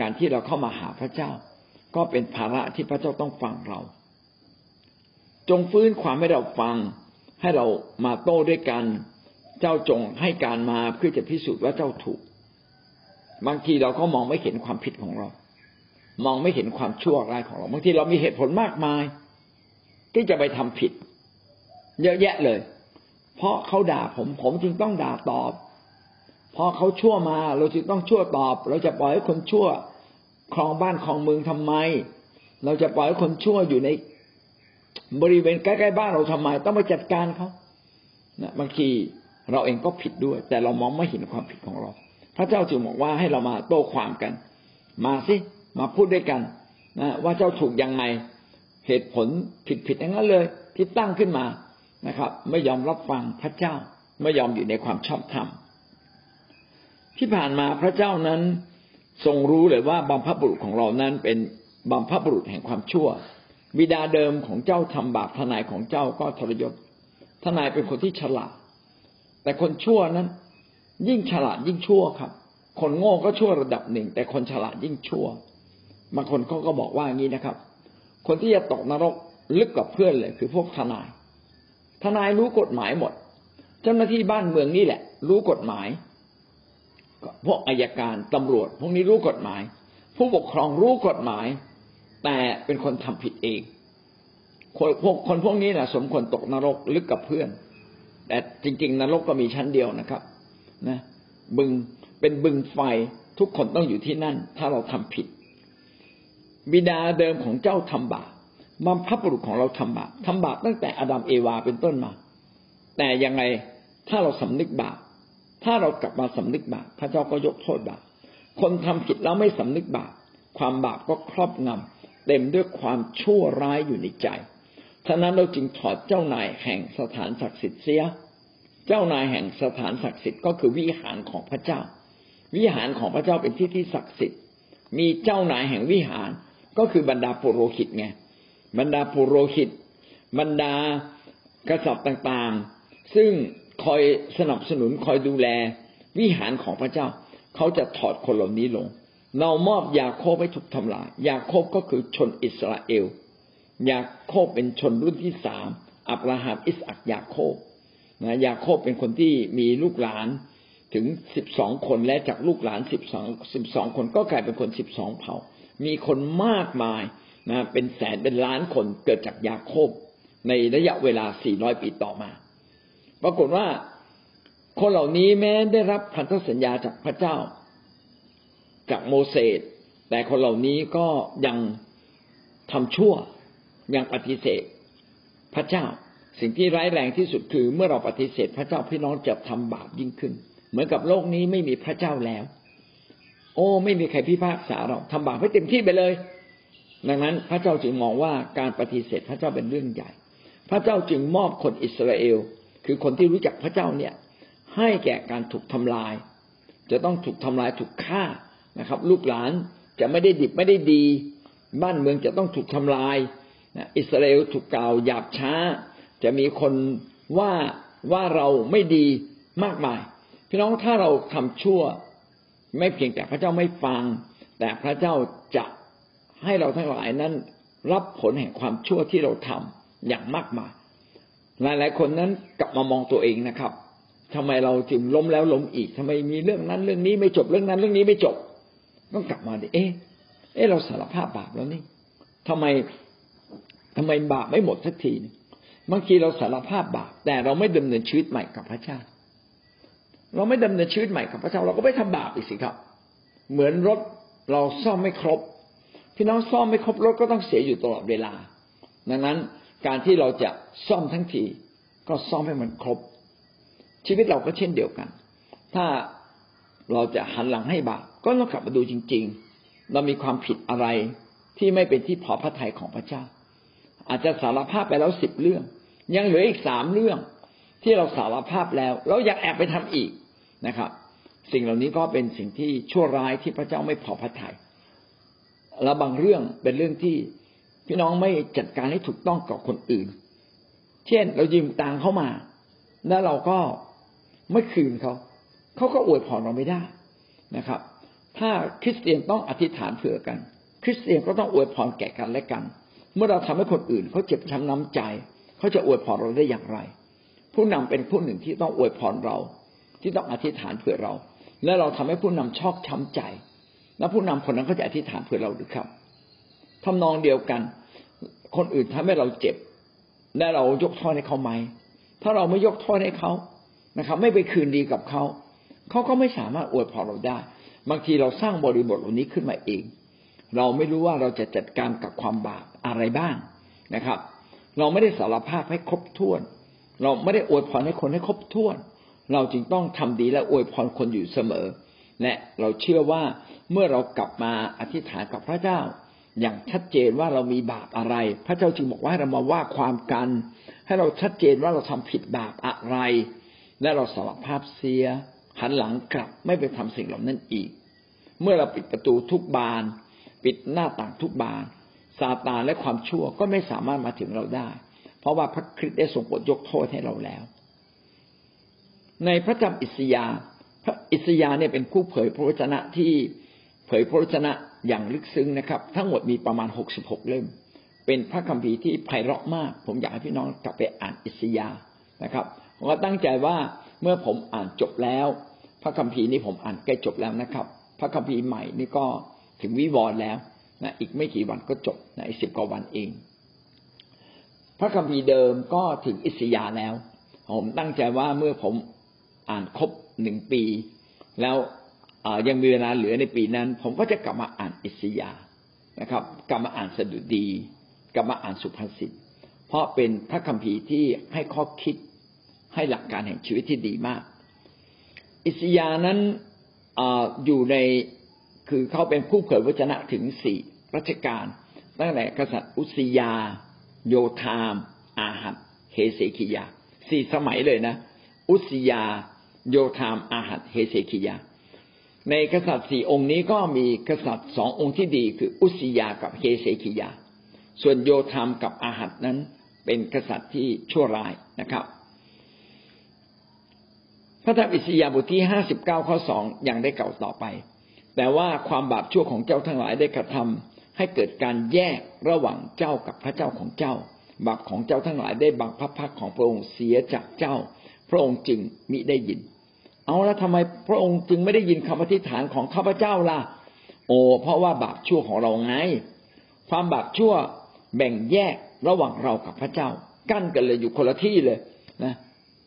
การที่เราเข้ามาหาพระเจ้า ก็เป็นภาระที่พระเจ้าต้องฟังเรา จงฟื้นความให้เราฟัง ให้เรามาโต้ด้วยกัน เจ้าจงให้การมาเพื่อจะพิสูจน์ว่าเจ้าถูก บางทีเราก็มองไม่เห็นความผิดของเรา มองไม่เห็นความชั่วร้ายของเรา บางทีเรามีเหตุผลมากมาย ที่จะไปทำผิด เยอะแยะเลย เพราะเขาด่าผมผมจึงต้องด่าตอบ พอเขาชั่วมาเราจึงต้องชั่วตอบ เราจะปล่อยให้คนชั่วครองบ้านครองเมืองทำไม เราจะปล่อยให้คนชั่วอยู่ในบริเวณใกล้ๆบ้านเราทำไม ต้องไปจัดการเขานะบางทีเราเองก็ผิดด้วย แต่เรามองไม่เห็นความผิดของเรา พระเจ้าจึงบอกว่าให้เรามาโต้ความกัน มาสิมาพูดด้วยกันนะว่าเจ้าถูกยังไง เหตุผลผิดๆอย่างนั้นเลย ที่ตั้งขึ้นมา นะครับ ไม่ยอมรับฟังพระเจ้า ไม่ยอมอยู่ในความชอบธรรม ที่ผ่านมาพระเจ้านั้นทรงรู้เลยว่าบัมพบุรุษของเรานั้นเป็นบัมพบุรุษแห่งความชั่ว บิดาเดิมของเจ้าทำบาปทนายของเจ้าก็ทรยศทนายเป็นคนที่ฉลาด แต่คนชั่วนั้น ยิ่งฉลาดยิ่งชั่วครับ คนโง่ก็ชั่วระดับหนึ่ง แต่คนฉลาดยิ่งชั่วบางคนเขาก็บอกว่าอย่างนี้นะครับ คนที่จะตกนรกลึกกว่าเพื่อนเลย คือพวกทนาย ทนายรู้กฎหมายหมด เจ้าหน้าที่บ้านเมืองนี่แหละ รู้กฎหมาย พวกอายการตำรวจ พวกนี้รู้กฎหมาย ผู้ปกครองรู้กฎหมาย แต่เป็นคนทำผิดเอง คนพวกคนพวกนี้นะสมควรตกนรกลึกกับเพื่อน แต่จริง ๆ นรกก็มีชั้นเดียวนะครับ นะ บึงเป็นบึงไฟทุกคนต้องอยู่ที่นั่น ถ้าเราทำผิด บิดาเดิมของเจ้าทำบาป บัมพบุรุษของเราทำบาปทำบาปตั้งแต่อดัมเอวาเป็นต้นมา แต่ยังไงถ้าเราสำนึกบาปถ้าเรากลับมาสำนึกบาปพระเจ้าก็ยกโทษบาปคนทำผิดแล้วไม่สำนึกบาปความบาปก็ครอบงำเต็มด้วยความชั่วร้ายอยู่ในใจฉะนั้นเราจึงถอดเจ้านายแห่งสถานศักดิ์สิทธิ์เสีย เจ้านายแห่งสถานศักดิ์สิทธิ์ก็คือวิหารของพระเจ้า วิหารของพระเจ้าเป็นที่ที่ศักดิ์สิทธิ์ มีเจ้านายแห่งวิหารก็คือบรรดาปุโรหิตไง บรรดาปุโรหิต บรรดากษัตริย์ต่างๆ ซึ่งคอยสนับสนุนคอยดูแลวิหารของพระเจ้า เขาจะถอดคนเหล่านี้ลง เรามอบยาโคบให้ถูกทำลาย ยาโคบก็คือชนอิสราเอล ยาโคบเป็นชนรุ่นที่สามอับราฮัมอิสอักยาโคบนะยาโคบเป็นคนที่มีลูกหลานถึงสิบสองคนและจากลูกหลานสิบสองสิบสองคนก็กลายเป็นคนสิบสองเผ่า มีคนมากมาย นะเป็นแสนเป็นล้านคนเกิดจากยาโคบในระยะเวลา 400 ปีต่อมา ปรากฏว่าคนเหล่านี้แม้ได้รับพันธสัญญาจากพระเจ้า จากโมเสสแต่คนเหล่านี้ก็ยังทำชั่วยังปฏิเสธพระเจ้า สิ่งที่ร้ายแรงที่สุดคือเมื่อเราปฏิเสธพระเจ้าพี่น้องจะทำบาปยิ่งขึ้น เหมือนกับโลกนี้ไม่มีพระเจ้าแล้ว โอ้ ไม่มีใครพิพากษาเราทำบาปให้เต็มที่ไปเลย ดังนั้นพระเจ้าจึงมองว่าการปฏิเสธพระเจ้าเป็นเรื่องใหญ่ พระเจ้าจึงมอบคนอิสราเอล คือคนที่รู้จักพระเจ้าเนี่ย ให้แก่การถูกทำลาย จะต้องถูกทำลายถูกฆ่านะครับ ลูกหลานจะไม่ได้ดิบไม่ได้ดี บ้านเมืองจะต้องถูกทำลายอิสราเอลถูกกล่าวหยาบช้า จะมีคนว่าว่าเราไม่ดีมากมาย พี่น้องถ้าเราทำชั่ว ไม่เพียงแต่พระเจ้าไม่ฟัง แต่พระเจ้าจะ ให้เราทั้งหลายนั้นรับผลแห่งความชั่วที่เราทำอย่างมากมายหลายหลายคนนั้นกลับมามองตัวเองนะครับทำไมเราจึงล้มแล้วล้มอีกทำไมมีเรื่องนั้นเรื่องนี้ไม่จบเรื่องนั้นเรื่องนี้ไม่จบ ต้องกลับมาดิเอ๊ะเอ๊ะเราสารภาพบาปแล้วนี่ทำไมทำไมบาปไม่หมดสักทีบางทีเราสารภาพบาปแต่เราไม่ดำเนินชีวิตใหม่กับพระเจ้า เราไม่ดำเนินชีวิตใหม่กับพระเจ้า เราก็ไม่ทำบาปอีกสิครับ เหมือนรถเราซ่อมไม่ครบ พี่น้องซ่อมไม่ครบรถก็ต้องเสียอยู่ตลอดเวลา ดังนั้นการที่เราจะซ่อมทั้งทีก็ซ่อมให้มันครบ ชีวิตเราก็เช่นเดียวกัน ถ้าเราจะหันหลังให้บาปก็ต้องกลับมาดูจริง ๆ เรามีความผิดอะไรที่ไม่เป็นที่พอพระทัยของพระเจ้า อาจจะสารภาพไปแล้วสิบเรื่อง ยังเหลืออีกสามเรื่องที่เราสารภาพแล้วเราอยากแอบไปทำอีกนะครับ สิ่งเหล่านี้ก็เป็นสิ่งที่ชั่วร้ายที่พระเจ้าไม่พอพระทยัย แล้วบางเรื่องเป็นเรื่องที่พี่น้องไม่จัดการให้ถูกต้องกับคนอื่น เช่น เรายืมตังเข้ามา แล้วเราก็ไม่คืนเขา เขาก็อวยพรเราไม่ได้นะครับ ถ้าคริสเตียนต้องอธิษฐานเผื่อกัน คริสเตียนก็ต้องอวยพรแก่กันและกัน เมื่อเราทำให้คนอื่นเขาเจ็บช้าน้ำใจ เขาจะอวยพรเราได้อย่างไร ผู้นำเป็นผู้หนึ่งที่ต้องอวยพรเรา ที่ต้องอธิษฐานเผื่อเรา และเราทำให้ผู้นำชอกช้าใจ แล้วผู้นำคนนั้นเขาจะอธิษฐานเผื่อเราหรือครับทำนองเดียวกัน คนอื่นทำให้เราเจ็บ และเรายกโทษให้เขาไหม ถ้าเราไม่ยกโทษให้เขานะครับ ไม่ไปคืนดีกับเขาเขาก็ไม่สามารถอวยพรเราได้ บางทีเราสร้างบริบทเหล่านี้ขึ้นมาเอง เราไม่รู้ว่าเราจะจัดการกับความบาปอะไรบ้างนะครับ เราไม่ได้สารภาพให้ครบถ้วน เราไม่ได้อวยพรให้คนให้ครบถ้วน เราจึงต้องทำดีและอวยพรคนอยู่เสมอ และเราเชื่อว่าเมื่อเรากลับมาอธิษฐานกับพระเจ้า อย่างชัดเจนว่าเรามีบาปอะไร พระเจ้าจึงบอกว่าให้เรามาว่าความกัน ให้เราชัดเจนว่าเราทำผิดบาปอะไร และเราสารภาพเสียหันหลังกลับไม่ไปทำสิ่งเหล่านั้นอีก เมื่อเราปิดประตูทุกบาน ปิดหน้าต่างทุกบานซาตานและความชั่วก็ไม่สามารถมาถึงเราได้ เพราะว่าพระคริสต์ได้ทรงโปรดยกโทษให้เราแล้ว ในพระจำอิสยาพระ อิสยาเนี่ยเป็นผู้เผยพระวจนะที่เผยพระวจนะอย่างลึกซึ้งนะครับ ทั้งหมดมีประมาณหกสิบหกเล่ม เป็นพระคัมภีร์ที่ไพเราะมาก ผมอยากให้พี่น้องกลับไปอ่านอิสยานะครับผมก็ตั้งใจว่าเมื่อผมอ่านจบแล้ว พระคัมภีร์นี้ผมอ่านใกล้จบแล้วนะครับ พระคัมภีร์ใหม่นี่ก็ถึงวิวรณ์แล้วนะอีกไม่กี่วันก็จบนะอีกสิบกว่าวันเอง พระคัมภีร์เดิมก็ถึงอิสยาแล้ว ผมตั้งใจว่าเมื่อผมอ่านครบ หนึ่งปี แล้วยังมีเวลาเหลือในปีนั้น ผมก็จะกลับมาอ่านอิสยานะครับ กลับมาอ่านสดุดี กลับมาอ่านสุภาษิตเพราะเป็นพระคัมภีร์ที่ให้ข้อคิดให้หลักการแห่งชีวิตที่ดีมาก อิสยานั้นออยู่ในคือเขาเป็นผู้เผยวจนะถึงสี่รัชกาลตั้งแต่กษัตริย์อุสยา โยธาม อาหัดเฮเซคิยาสี่สมัยเลยนะ อุสยา โยธามอาหัดเฮเซคิยา ในกษัตริย์สี่องค์นี้ก็มีกษัตริย์สององค์ที่ดีคืออุสิยากับเฮเซคิยา ส่วนโยธามกับอาหัดนั้นเป็นกษัตริย์ที่ชั่วร้ายนะครับ พระธรรมอิสยาบทที่ห้าสิบเก้าข้อสองยังได้เก่าต่อไป แต่ว่าความบาปชั่วของเจ้าทั้งหลายได้กระทำให้เกิดการแยกระหว่างเจ้ากับพระเจ้าของเจ้า บาปของเจ้าทั้งหลายได้บังพระพักของพระองค์เสียจากเจ้า พระองค์จึงมิได้ยิน เอาแล้วทำไมพระองค์จึงไม่ได้ยินคำอธิษฐานของข้าพเจ้าล่ะ โอ้เพราะว่าบาปชั่วของเราไง ความบาปชั่วแบ่งแยกระหว่างเรากับพระเจ้า กั้นกันเลยอยู่คนละที่เลยนะ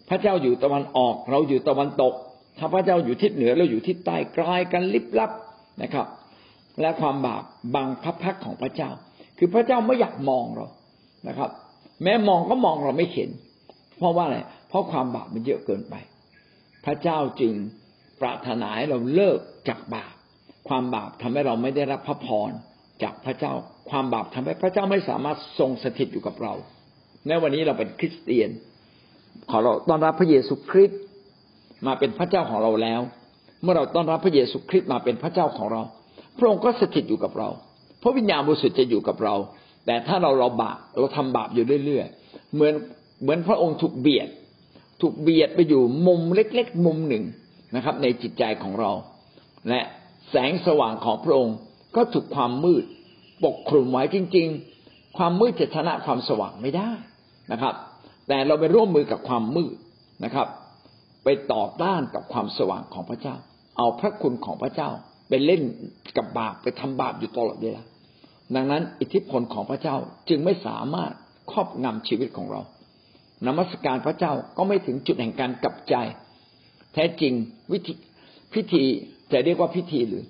พระเจ้าอยู่ตะวันออก เราอยู่ตะวันตก ถ้าพระเจ้าอยู่ทิศเหนือเราอยู่ทิศใต้กลายกันลิบลับนะครับ และความบาปบังพระพักของพระเจ้า คือพระเจ้าไม่อยากมองเรานะครับ แม้มองก็มองเราไม่เห็น เพราะว่าอะไรเพราะความบาปมันเยอะเกินไป พระเจ้าจึงปรารถนาให้เราเลิกจากบาป ความบาปทำให้เราไม่ได้รับพระพรจากพระเจ้า ความบาปทำให้พระเจ้าไม่สามารถทรงสถิตอยู่กับเราในวันนี้เราเป็นคริสเตียน ขอเราต้อนรับพระเยซูคริสต์มาเป็นพระเจ้าของเราแล้ว เมื่อเราต้อนรับพระเยซูคริสต์มาเป็นพระเจ้าของเรา พระองค์ก็สถิตอยู่กับเรา พระวิญญาณบริสุทธิ์จะอยู่กับเรา แต่ถ้าเราเราบาปเราทำบาปอยู่เรื่อยๆ เหมือนเหมือนพระองค์ถูกเบียด ถูกเบียดไปอยู่มุมเล็กๆมุมหนึ่งนะครับ ในจิตใจของเรา และแสงสว่างของพระองค์ก็ถูกความมืดปกคลุมไว้จริง ๆ ความมืดจะชนะความสว่างไม่ได้นะครับ แต่เราไปร่วมมือกับความมืดนะครับ ไปต่อต้านกับความสว่างของพระเจ้า เอาพระคุณของพระเจ้าไปเล่นกับบาปไปทำบาปอยู่ตลอดเวลาดังนั้นอิทธิพลของพระเจ้าจึงไม่สามารถครอบงำชีวิตของเรา นมัสการพระเจ้าก็ไม่ถึงจุดแห่งการกลับใจ แท้จริงวิธีพิธีจะเรียกว่าพิธีหรือ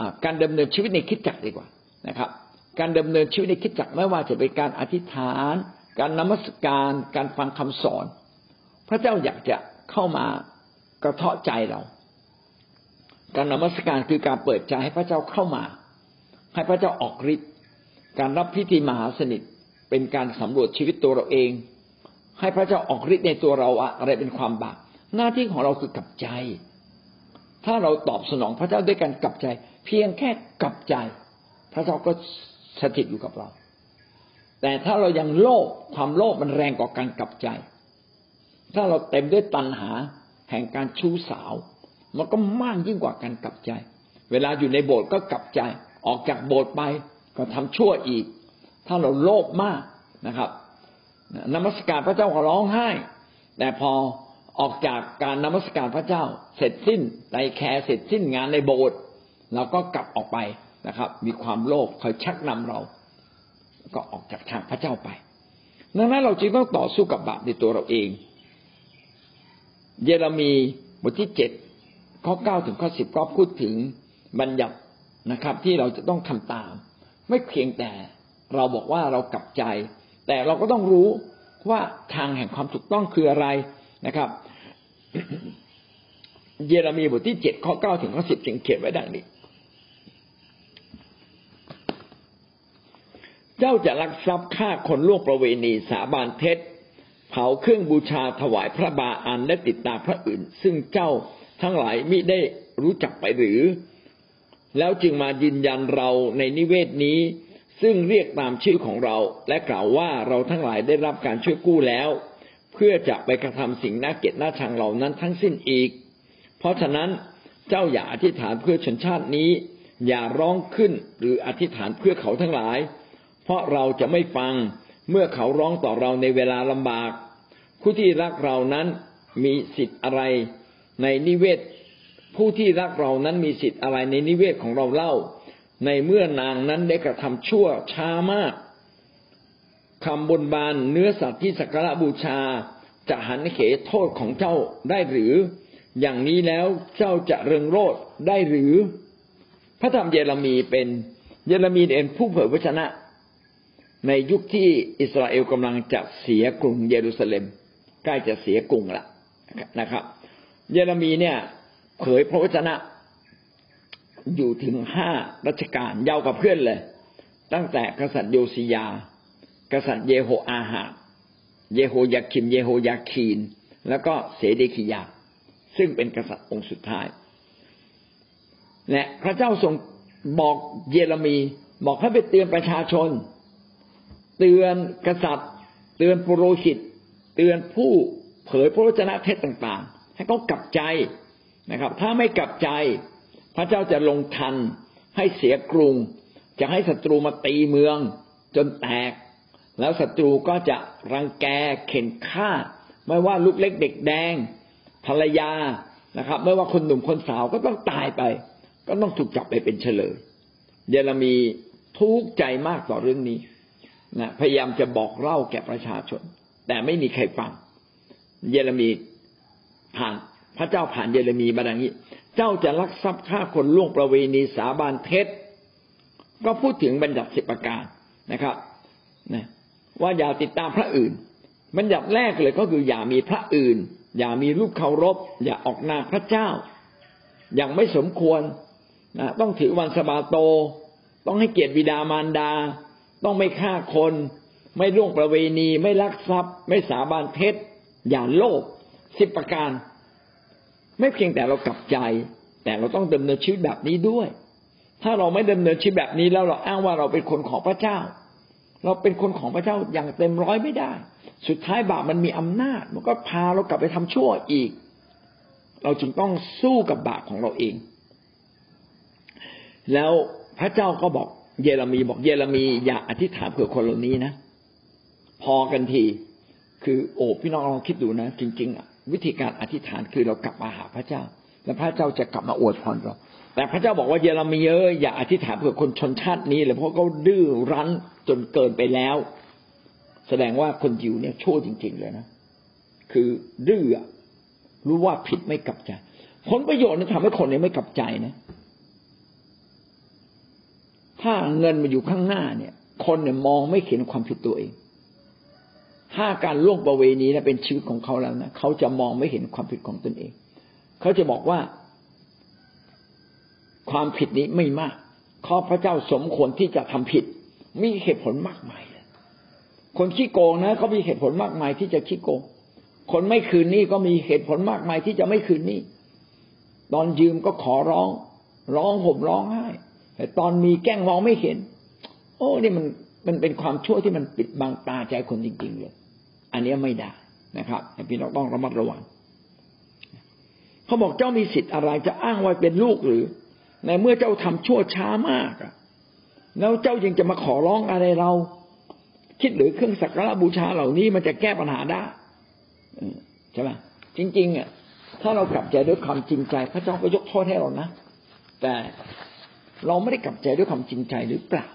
อการดำเนินชีวิตในคิดจักดีกว่านะครับ การดำเนินชีวิตในคิดจักไม่ว่าจะเป็นการอธิษฐาน การนมัสการ การฟังคำสอน พระเจ้าอยากจะเข้ามากระเทาะใจเรา การนมัสการคือการเปิดใจให้พระเจ้าเข้ามา ให้พระเจ้าออกฤทธิ์การรับพิธีมหาสนิทเป็นการสำรวจชีวิตตัวเราเอง ให้พระเจ้าออกฤทธิ์ในตัวเราอะไรเป็นความบาปหน้าที่ของเราคือกลับใจ ถ้าเราตอบสนองพระเจ้าด้วยการกลับใจ เพียงแค่กลับใจ พระเจ้าก็สถิตอยู่กับเรา แต่ถ้าเรายังโลภความโลภมันแรงกว่าการกลับใจ ถ้าเราเต็มด้วยตัณหาแห่งการชู้สาว มันก็มากยิ่งกว่าการกลับใจ เวลาอยู่ในโบสถ์ก็กลับใจ ออกจากโบสถ์ไปก็ทำชั่วอีก ถ้าเราโลภมากนะครับ นมัสการพระเจ้าก็ร้องไห้ แต่พอออกจากการนมัสการพระเจ้า เสร็จสิ้นไตแคร์เสร็จสิ้นงานในโบสถ์เราก็กลับออกไปนะครับ มีความโลภคอยชักนำเรา ก็ออกจากทางพระเจ้าไปดังนั้นเราจึงต้องต่อสู้กับบาปในตัวเราเอง เยเรมีบทที่เจ็ดข้อเก้าถึงข้อสิบก็พูดถึงบัญญัตินะครับ ที่เราจะต้องทำตาม ไม่เพียงแต่เราบอกว่าเรากลับใจ แต่เราก็ต้องรู้ว่าทางแห่งความถูกต้องคืออะไรนะครับ เยเรมีบทที่เจ็ดข้อเก้าถึงข้อสิบจึงเขียนไว้ดังนี้ เจ้าจะลักทรัพย์ฆ่าคนล่วงประเวณีสาบานเท็จ เผาเครื่องบูชาถวายพระบาอันและติดตามพระอื่น ซึ่งเจ้าทั้งหลายมิได้รู้จักไปหรือ แล้วจึงมายืนยันเราในนิเวศนี้ ซึ่งเรียกตามชื่อของเราและกล่าวว่าเราทั้งหลายได้รับการช่วยกู้แล้ว เพื่อจะไปกระทำสิ่งน่าเกลียดน่าชังเหล่านั้นทั้งสิ้นอีก เพราะฉะนั้นเจ้าอย่าอธิษฐานเพื่อชนชาตินี้ อย่าร้องขึ้นหรืออธิษฐานเพื่อเขาทั้งหลาย เพราะเราจะไม่ฟังเมื่อเขาร้องต่อเราในเวลาลำบาก ผู้ที่รักเรานั้นมีสิทธิ์อะไรในนิเวศ ผู้ที่รักเรานั้นมีสิทธิ์อะไรในนิเวศของเราเล่า ในเมื่อนางนั้นได้กระทำชั่วช้ามากคำบนบานเนื้อสัตว์ที่สักการะบูชาจะหันเขโทษของเจ้าได้หรือ อย่างนี้แล้วเจ้าจะเริงโรดได้หรือ พระธรรมเยเรมีเป็นเยเรมีเป็นผู้เผยพระชนะ ในยุคที่อิสราเอลกำลังจะเสียกรุงเยรูซาเล็ม ใกล้จะเสียกรุงละนะครับ เยเรมีเนี่ยเผยพระวจนะ อยู่ถึงห้ารัชกาลยาวกับเพื่อนเลย ตั้งแต่กษัตริย์โยซิยา กษัตริย์เยโฮอาหาเยโฮยาคิม เยโฮยาคีน แล้วก็เสเดคิยา ซึ่งเป็นกษัตริย์องค์สุดท้าย และพระเจ้าทรงบอกเยเรมี บอกให้ไปเตือนประชาชน เตือนกษัตริย์ เตือนปุโรหิต เตือนผู้เผยพระวจนะเท็จต่างๆ ให้เขากลับใจนะครับ ถ้าไม่กลับใจ พระเจ้าจะลงทันให้เสียกรุง จะให้ศัตรูมาตีเมืองจนแตก แล้วศัตรูก็จะรังแกเข็นฆ่า ไม่ว่าลูกเล็กเด็กแดง ภรรยานะครับ ไม่ว่าคนหนุ่มคนสาวก็ต้องตายไป ก็ต้องถูกจับไปเป็นเฉลย เยเรมีทุกข์ใจมากต่อเรื่องนี้นะพยายามจะบอกเล่าแก่ประชาชน แต่ไม่มีใครฟัง เยเรมีผ่านพระเจ้าผ่านเยเรมีมาดังนี้ เจ้าจะลักทรัพย์ฆ่าคนล่วงประเวณีสาบานเท็จ ก็พูดถึงบัญญัติสิบประการนะครับนะว่าอย่าติดตามพระอื่น บัญญัติแรกเลยก็คืออย่ามีพระอื่น อย่ามีรูปเคารพ อย่าออกนามพระเจ้า อย่างไม่สมควรนะต้องถือวันสบาโต ต้องให้เกียรติบิดามารดา ต้องไม่ฆ่าคน ไม่ล่วงประเวณี ไม่ลักทรัพย์ ไม่สาบานเท็จ อย่าโลภสิบประการ ไม่เพียงแต่เรากลับใจ แต่เราต้องดำเนินชีวิตแบบนี้ด้วย ถ้าเราไม่ดำเนินชีวิตแบบนี้แล้วเราอ้างว่าเราเป็นคนของพระเจ้า เราเป็นคนของพระเจ้าอย่างเต็มร้อยไม่ได้ สุดท้ายบาปมันมีอำนาจ มันก็พาเรากลับไปทำชั่วอีก เราจึงต้องสู้กับบาปของเราเอง แล้วพระเจ้าก็บอกเยเรมีบอกเยเรมีอย่าอธิษฐานเผื่อคนเหล่านี้นะ พอกันที คือโอ้พี่น้องลองคิดดูนะ จริง ๆอะ วิธีการอธิษฐานคือเรากลับมาหาพระเจ้า แล้วพระเจ้าจะกลับมาอวยพรเรา แต่พระเจ้าบอกว่าเยเรมีเอออย่าอธิษฐานเผื่อคนชนชาตินี้เลยเพราะเขาดื้อรั้นจนเกินไปแล้ว แสดงว่าคนยิวเนี่ยชั่วจริง ๆ เลยนะคือดื้อรู้ว่าผิดไม่กลับใจ ผลประโยชน์นี่ทำให้คนเนี่ยไม่กลับใจนะ ถ้าเงินมาอยู่ข้างหน้าเนี่ย คนเนี่ยมองไม่เห็นความผิดตัวเอง ถ้าการล่วงประเวณีนะเป็นชีวิตของเขาแล้วนะเขาจะมองไม่เห็นความผิดของตนเอง เขาจะบอกว่า ความผิดนี้ไม่มากข้าพระเจ้าสมควรที่จะทำผิด มีเหตุผลมากมายเลยคนขี้โกงนะเขามีเหตุผลมากมายที่จะขี้โกง คนไม่คืนหนี้ก็มีเหตุผลมากมายที่จะไม่คืนหนี้ตอนยืมก็ขอร้อง ร้องห่มร้องไห้แต่ตอนมีแกล้งมองไม่เห็น โอ้นี่มันมันเป็นความชั่วที่มันปิดบังตาใจคนจริงๆเลย อันนี้ไม่ได้นะครับพี่น้องต้องระมัดระวังเขาบอกเจ้ามีสิทธิ์อะไรจะอ้างว่าเป็นลูกหรือ ในเมื่อเจ้าทำชั่วช้ามากแล้วเจ้ายังจะมาขอร้องอะไรเรา คิดหรือเครื่องสักการะบูชาเหล่านี้มันจะแก้ปัญหาได้ใช่ไหมจริงๆอะถ้าเรากลับใจด้วยความจริงใจ พระเจ้าก็ยกโทษให้เรานะ แต่เราไม่ได้กลับใจด้วยความจริงใจหรือเปล่า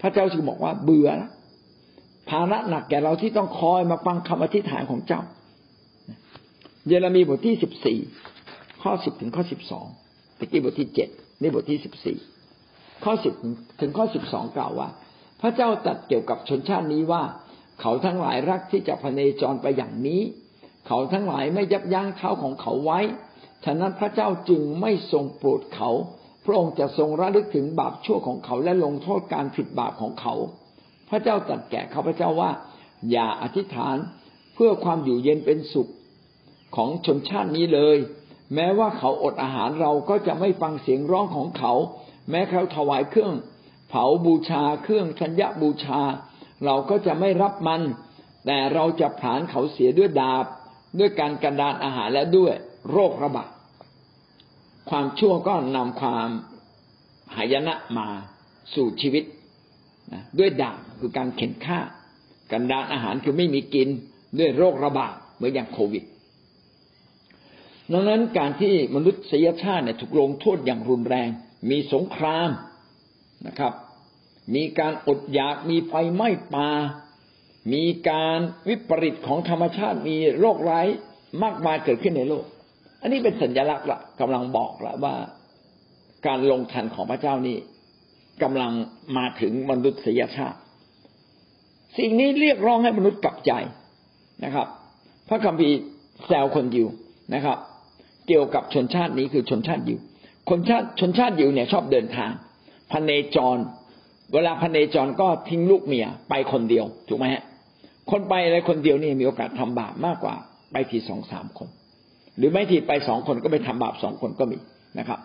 พระเจ้าจึงบอกว่าเบื่อแล้ว ภาระหนักแก่เราที่ต้องคอยมาฟังคำอธิษฐานของเจ้า เยเรมีบทที่สิบสี่ข้อสิบถึงข้อสิบสองตะกี้บทที่เจ็ดนี่บทที่สิบสี่ข้อสิบถึงข้อสิบสองกล่าวว่า พระเจ้าตรัสเกี่ยวกับชนชาตินี้ว่า เขาทั้งหลายรักที่จะพเนจรไปอย่างนี้ เขาทั้งหลายไม่ยับยั้งเท้าของเขาไว้ ฉะนั้นพระเจ้าจึงไม่ทรงโปรดเขา พระองค์จะทรงระลึกถึงบาปชั่วของเขาและลงโทษการผิดบาปของเขา ระเจ้าตรัสแก่ข้าพเจ้าว่า อย่าอธิษฐานเพื่อความอยู่เย็นเป็นสุขของชนชาตินี้เลย แม้ว่าเขาอดอาหารเราก็จะไม่ฟังเสียงร้องของเขา แม้เขาถวายเครื่อง เผาบูชาเครื่องชัญญบูชา เราก็จะไม่รับมัน แต่เราจะผานเขาเสียด้วยดาบ ด้วยการกันดานอาหารและด้วยโรคระบาดความชั่วก็นำความหายนะมาสู่ชีวิตนะด้วยดาบ คือการเข็นฆ่า กันดานอาหารคือไม่มีกินด้วยโรคระบาดเหมือนอย่างโควิด ดังนั้นการที่มนุษยชาติเนี่ยถูกลงโทษอย่างรุนแรง มีสงครามนะครับ มีการอดอยากมีไฟไหม้ป่ามีการวิปริตของธรรมชาติมีโรคร้ายมากมายเกิดขึ้นในโลก อันนี้เป็นสัญลักษณ์ละกำลังบอกละว่า การลงทันของพระเจ้านี่กำลังมาถึงมนุษยชาติ สิ่งนี้เรียกร้องให้มนุษย์กลับใจนะครับ พระคัมภีร์แซวคนยิวนะครับ เกี่ยวกับชนชาตินี้คือชนชาติยิวคนชาติชนชาติยิวเนี่ยชอบเดินทางพันเนจร เวลาพันเนจรก็ทิ้งลูกเมียไปคนเดียวถูกไหมฮะคนไปอะไรคนเดียวนี่มีโอกาสทำบาปมากกว่า ไปทีสองสามคน หรือไม่ทีไปสองคนก็ไปทำบาปสองคนก็มีนะครับ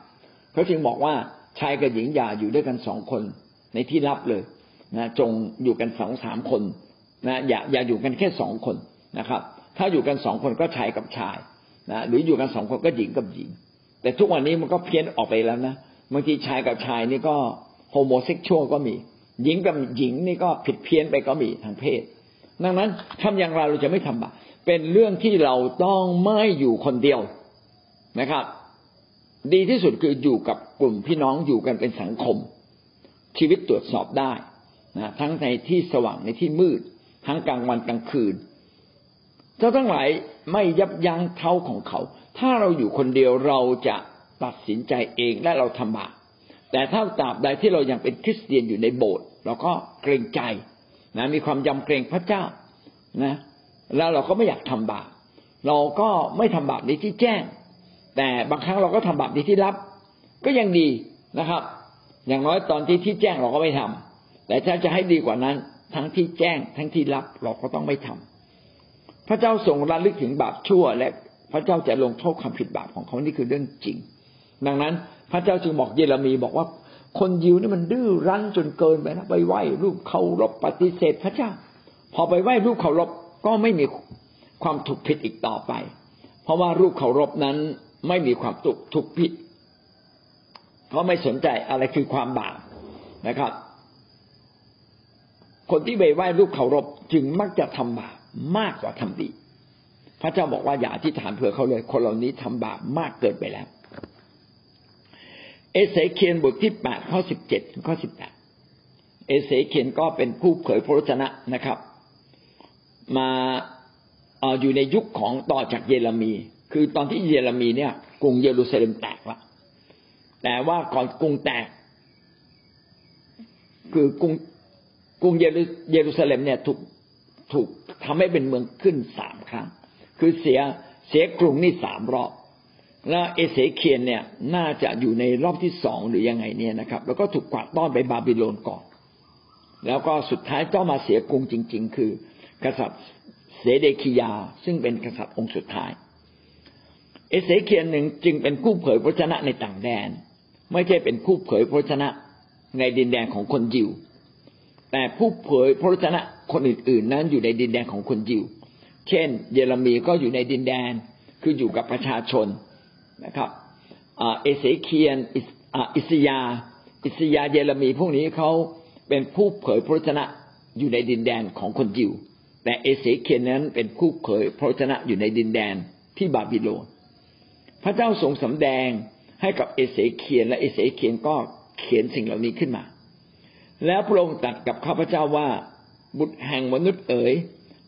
เขาจึงบอกว่าชายกับหญิงอย่าอยู่ด้วยกันสองคนในที่ลับเลย นะจงอยู่กันสองสามคนนะอย่าอย่าอยู่กันแค่สองคนนะครับ ถ้าอยู่กันสองคนก็ชายกับชายนะหรืออยู่กันสองคนก็หญิงกับหญิง แต่ทุกวันนี้มันก็เพี้ยนออกไปแล้วนะบางทีชายกับชายนี่ก็โฮโมเซ็กชวลก็มี หญิงกับหญิงนี่ก็ผิดเพี้ยนไปก็มีทางเพศ ดังนั้นทำอย่างไรเราจะไม่ทำบาปเป็นเรื่องที่เราต้องไม่อยู่คนเดียวนะครับ ดีที่สุดคืออยู่กับกลุ่มพี่น้องอยู่กันเป็นสังคม ชีวิตตรวจสอบได้ นะทั้งในที่สว่างในที่มืด ทั้งกลางวันกลางคืนเจ้าทั้งหลายไม่ยับยั้งเท้าของเขา ถ้าเราอยู่คนเดียวเราจะตัดสินใจเองและเราทำบาปแต่ถ้าตราบใดที่เรายังเป็นคริสเตียนอยู่ในโบสถ์เราก็เกรงใจนะมีความยำเกรงพระเจ้านะ แล้วเราก็ไม่อยากทำบาปเราก็ไม่ทำบาปในที่แจ้ง แต่บางครั้งเราก็ทำบาปในที่ลับ ก็ยังดีนะครับ อย่างน้อยตอนที่ที่แจ้งเราก็ไม่ทำ แต่ถ้าจะให้ดีกว่านั้น ทั้งที่แจ้งทั้งที่ลับเราก็ต้องไม่ทำพระเจ้าทรงระลึกถึงบาปชั่ว และพระเจ้าจะลงโทษความผิดบาปของเขานี่คือเรื่องจริง ดังนั้นพระเจ้าจึงบอกเยเรมีบอกว่า คนยิวนี่มันดื้อรั้นจนเกินไปนะไปไหว้รูปเคารพปฏิเสธพระเจ้า พอไปไหว้รูปเคารพก็ไม่มีความถูกผิดอีกต่อไป เพราะว่ารูปเคารพนั้นไม่มีความถูกถูกผิดเขาไม่สนใจอะไรคือความบาปนะครับ คนที่ไปไหว้รูปเคารพจึงมักจะทำบาปมากกว่าทำดี พระเจ้าบอกว่าอย่าที่ฐานเผื่อเขาเลย คนเหล่านี้ทำบาปมากเกินไปแล้ว เอเสเคียนบทที่แปดข้อสิบเจ็ดข้อสิบแปดเอเสเคียนก็เป็นผู้เผยพระวจนะนะครับ มาอยู่ในยุคของต่อจากเยเรมี คือตอนที่เยเรมีเนี่ยกรุงเยรูซาเล็มแตกละแต่ว่าก่อนกรุงแตก คือกรุง กรุงเยรูซาเล็มเนี่ยถูกถูกทำให้เป็นเมืองขึ้นสามครั้ง คือเสียเสียกรุงนี่สามรอบ แล้วเอเสเคียนเนี่ยน่าจะอยู่ในรอบที่สองหรือยังไงเนี่ยนะครับ แล้วก็ถูกกวาดต้อนไปบาบิโลนก่อน แล้วก็สุดท้ายเจ้ามาเสียกรุงจริง ๆ คือกษัตริย์เสเดคิยา ซึ่งเป็นกษัตริย์องค์สุดท้าย เอเสเคียนหนึ่งจึงเป็นผู้เผยพระชนะในต่างแดน ไม่ใช่เป็นผู้เผยพระชนะในดินแดนของคนยิว แต่ผู้เผยพระชนะคนอื่นๆ นั้นอยู่ในดินแดนของคนยิว เช่น เยเรมีก็อยู่ในดินแดนคืออยู่กับประชาชนนะครับเอเสเคียนอิสยา อิสยาเยเรมีพวกนี้เขาเป็นผู้เผยพระชนะอยู่ในดินแดนของคนยิว แต่เอเสเคียนนั้นเป็นผู้เผยพระชนะอยู่ในดินแดนที่บาบิโลน พระเจ้าทรงสำแดงให้กับเอเสเคียนและเอเสเคียนก็เขียนสิ่งเหล่านี้ขึ้นมา แล้วพระองค์ตรัสกับข้าพเจ้าว่า บุตรแห่งมนุษย์เอ๋ย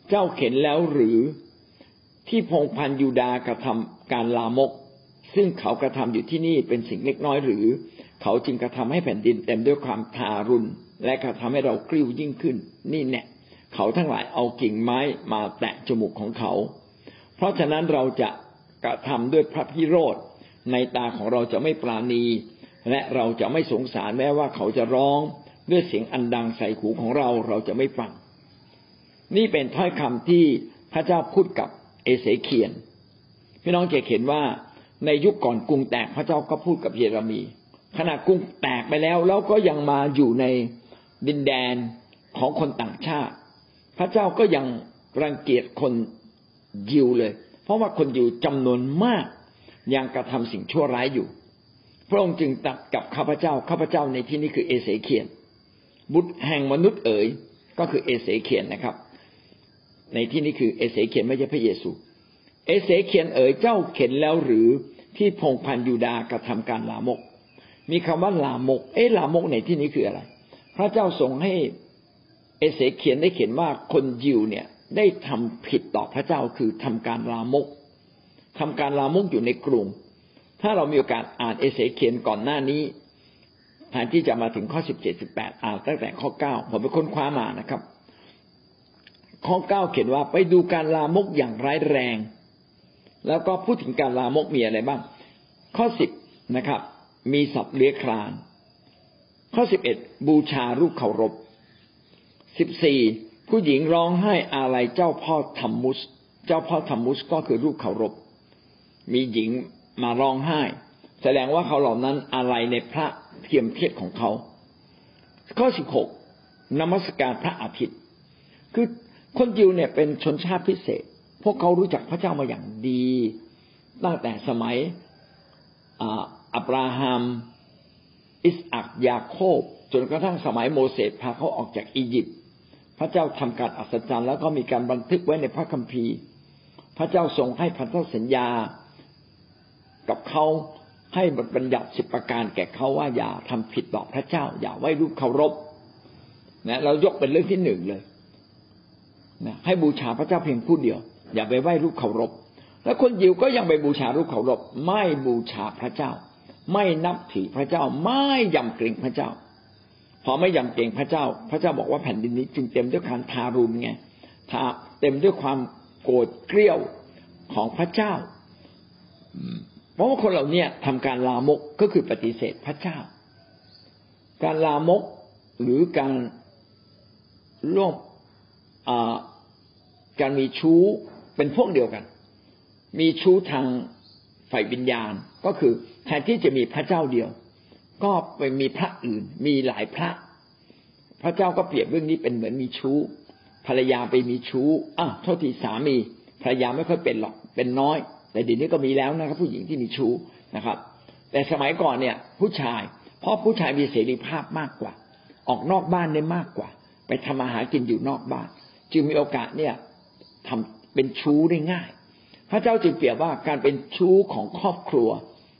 เจ้าเข็นแล้วหรือที่พงพันยูดากระทำการลามก ซึ่งเขากระทำอยู่ที่นี่เป็นสิ่งเล็กน้อยหรือ เขาจึงกระทำให้แผ่นดินเต็มด้วยความทารุณ และกระทำให้เรากริ้วยิ่งขึ้น นี่แน่เขาทั้งหลายเอากิ่งไม้มาแตะจมูกของเขา เพราะฉะนั้นเราจะกระทำด้วยพระพิโรธในตาของเราจะไม่ปราณี และเราจะไม่สงสารแม้ว่าเขาจะร้อง ด้วยเสียงอันดังใส่หูของเราเราจะไม่ฟัง นี่เป็นถ้อยคำที่พระเจ้าพูดกับเอเสเคียน พี่น้องจะเห็นว่าในยุคก่อนกรุงแตกพระเจ้าก็พูดกับเยเรมี ขณะกรุงแตกไปแล้วแล้วก็ยังมาอยู่ในดินแดนของคนต่างชาติ พระเจ้าก็ยังรังเกียจคนยิวเลย เพราะว่าคนยิวจำนวนมากยังกระทำสิ่งชั่วร้ายอยู่ พระองค์จึงตัดกับข้าพเจ้าข้าพเจ้าในที่นี้คือเอเสเคียน บุตรแห่งมนุษย์เอ๋ยก็คือเอเสเคียนนะครับ ในที่นี้คือเอเสเคียนไม่ใช่พระเยซู เอเสเคียนเอ๋ยเจ้าเข็นแล้วหรือที่พงพันยูดากระทำการลามก มีคำว่าลามก เอ๊ะลามกในที่นี้คืออะไร พระเจ้าทรงให้เอเสเคียนได้เขียนว่าคนยิวเนี่ยได้ทำผิดต่อพระเจ้าคือทำการลามกทำการลามกอยู่ในกรุงถ้าเรามีโอกาสอ่านเอเสเคียนก่อนหน้านี้ แทนที่จะมาถึงข้อสิบเจ็ดสิบแปดอ่านตั้งแต่ข้อเก้าผมไปค้นคว้ามานะครับ ข้อเก้าเขียนว่าไปดูการลามกอย่างร้ายแรง แล้วก็พูดถึงการลามกมีอะไรบ้าง ข้อสิบนะครับ มีสัตว์เลื้อยคลาน ข้อสิบเอ็ดบูชารูปเคารพสิบสี่ผู้หญิงร้องไห้อาลัยเจ้าพ่อธรรมุส เจ้าพ่อธรรมุสก็คือรูปเคารพ มีหญิงมาร้องไห้ แสดงว่าเขาเหล่านั้นอาลัยในพระ เทียมเทศของเขา ข้อสิบหกนมัสการพระอาทิตย์ คือคนยิวเนี่ยเป็นชนชาติพิเศษ พวกเขารู้จักพระเจ้ามาอย่างดี ตั้งแต่สมัยอับราฮัม อิสอักยาโคบ จนกระทั่งสมัยโมเสสพาเขาออกจากอียิปต์พระเจ้าทำการอัศจรรย์แล้วก็มีการบันทึกไว้ในพระคัมภีร์ พระเจ้าทรงให้พันธสัญญา กับเขา ให้บทบัญญัติสิบประการแก่เขาว่าอย่าทำผิดต่อพระเจ้า อย่าไว้รูปเคารพนะเรายกเป็นเรื่องที่หนึ่งเลยนะให้บูชาพระเจ้าเพียงผู้เดียว อย่าไปไหว้รูปเคารพ แล้วคนยิวก็ยังไปบูชารูปเคารพ ไม่บูชาพระเจ้า ไม่นับถือพระเจ้า ไม่ยำเกรงพระเจ้า พอไม่ยำเกรงพระเจ้า พระเจ้าบอกว่าแผ่นดินนี้ จึงเต็มด้วยการทารุณไงทาเต็มด้วยความโกรธเกรี้ยวของพระเจ้า เพราะว่าคนเหล่านี้ทำการลามกก็คือปฏิเสธพระเจ้า การลามกหรือการร่วมการมีชู้เป็นพวกเดียวกัน มีชู้ทางฝ่ายวิญญาณก็คือแทนที่จะมีพระเจ้าเดียว ก็ไปมีพระอื่น มีหลายพระ พระเจ้าก็เปรียบเรื่องนี้เป็นเหมือนมีชู้ ภรรยาไปมีชู้อะโทษทีสามีภรรยาไม่ค่อยเป็นหรอกเป็นน้อย แต่เดี๋ยวนี้ก็มีแล้วนะครับ ผู้หญิงที่มีชู้นะครับ แต่สมัยก่อนเนี่ย ผู้ชาย เพราะผู้ชายมีเสรีภาพมากกว่า ออกนอกบ้านได้มากกว่า ไปทำอาหารกินอยู่นอกบ้าน จึงมีโอกาสเนี่ยทำเป็นชู้ได้ง่าย พระเจ้าจึงเปรียบว่าการเป็นชู้ของครอบครัว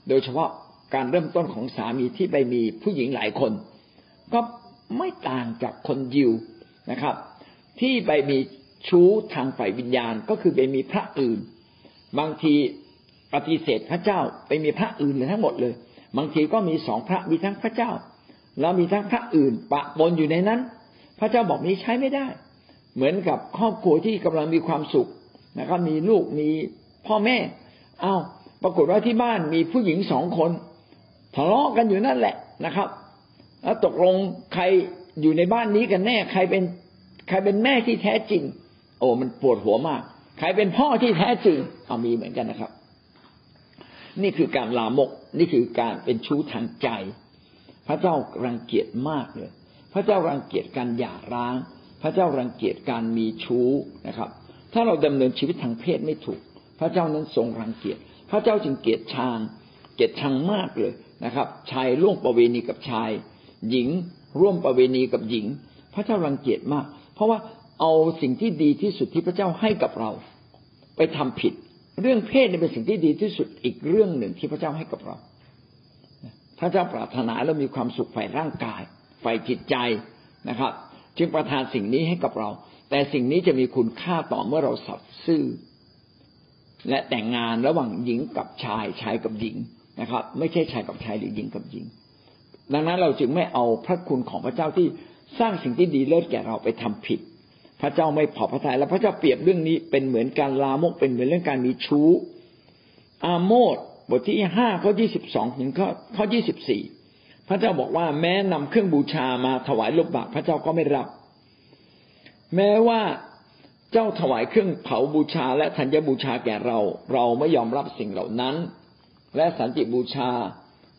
โดยเฉพาะการเริ่มต้นของสามีที่ไปมีผู้หญิงหลายคน ก็ไม่ต่างจากคนยิวนะครับ ที่ไปมีชู้ทางฝ่ายวิญญาณก็คือไปมีพระอื่น บางทีปฏิเสธพระเจ้าไปมีพระอื่นเลยทั้งหมดเลย บางทีก็มีสองพระมีทั้งพระเจ้า แล้วมีทั้งพระอื่นปะปนอยู่ในนั้น พระเจ้าบอกนี้ใช้ไม่ได้ เหมือนกับครอบครัวที่กำลังมีความสุขนะครับมีลูกมีพ่อแม่ เอา้าปรากฏว่าที่บ้านมีผู้หญิงสองคนทะเลาะกันอยู่นั่นแหละนะครับ แล้วตกลงใครอยู่ในบ้านนี้กันแน่ ใครเป็นใครเป็นแม่ที่แท้จริง โอ้มันปวดหัวมาก ครเป็นพ่อที่แท้จริงเอามีเหมือนกันนะครับ นี่คือการลามก นี่คือการเป็นชู้ทางใจ พระเจ้ารังเกียจมากเลย พระเจ้ารังเกียจการหย่าร้าง พระเจ้ารังเกียจการมีชู้นะครับ ถ้าเราดำเนินชีวิตทางเพศไม่ถูก พระเจ้านั้นทรงรังเกียจ พระเจ้าจึงเกียจชางเกียจชังมากเลยนะครับ ชายร่วมประเวณีกับชาย หญิงร่วมประเวณีกับหญิง พระเจ้ารังเกียจมาก เพราะว่าเอาสิ่งที่ดีที่สุดที่พระเจ้าให้กับเรา ไปทำผิด เรื่องเพศเป็นสิ่งที่ดีที่สุดอีกเรื่องหนึ่งที่พระเจ้าให้กับเราพระเจ้าปรารถนาเรามีความสุขฝ่ายร่างกายฝ่ายจิตใจนะครับ จึงประทานสิ่งนี้ให้กับเรา แต่สิ่งนี้จะมีคุณค่าต่อเมื่อเราสัตย์ซื่อ และแต่งงานระหว่างหญิงกับชายชายกับหญิงนะครับ ไม่ใช่ชายกับชายหรือหญิงกับหญิง ดังนั้นเราจึงไม่เอาพระคุณของพระเจ้าที่สร้างสิ่งที่ดีเลิศแก่เราไปทำผิด พระเจ้าไม่พอพระทัยและพระเจ้าเปรียบเรื่องนี้เป็นเหมือนการลามกเป็นเหมือนเรื่องการมีชู้ อาโมดบทที่ห้าข้อยี่สิบสองถึงข้อข้อยี่สิบสี่พระเจ้าบอกว่าแม้นำเครื่องบูชามาถวายลบบาพระเจ้าก็ไม่รับ แม้ว่าเจ้าถวายเครื่องเผาบูชาและธัญบูชาแก่เรา เราไม่ยอมรับสิ่งเหล่านั้น และสันติบูชา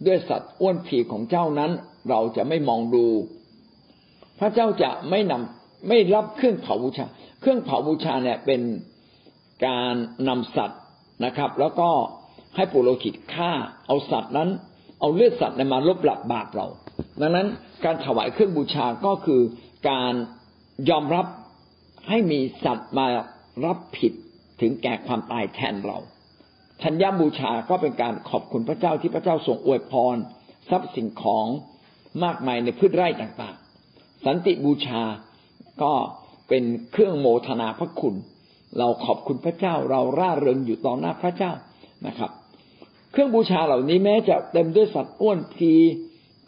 ด้วยสัตว์อ้วนผีของเจ้านั้น เราจะไม่มองดู พระเจ้าจะไม่นำ ไม่รับเครื่องเผาบูชา เครื่องเผาบูชาเนี่ยเป็นการนำสัตว์นะครับ แล้วก็ให้ปุโรหิตฆ่าเอาสัตว์นั้น เอาเลือดสัตว์มาลบหลับบาปเรา ดังนั้นการถวายเครื่องบูชาก็คือการยอมรับให้มีสัตว์มารับผิดถึงแก่ความตายแทนเราธัญญบูชาก็เป็นการขอบคุณพระเจ้าที่พระเจ้าทรงอวยพร ทรัพย์สิ่งของมากมายในพืชไร่ต่างๆ สันติบูชา ก็เป็นเครื่องโมทนาพระคุณ เราขอบคุณพระเจ้า เราร่าเริงอยู่ต่อหน้าพระเจ้านะครับ เครื่องบูชาเหล่านี้แม้จะเต็มด้วยสัตว์อ้วนพี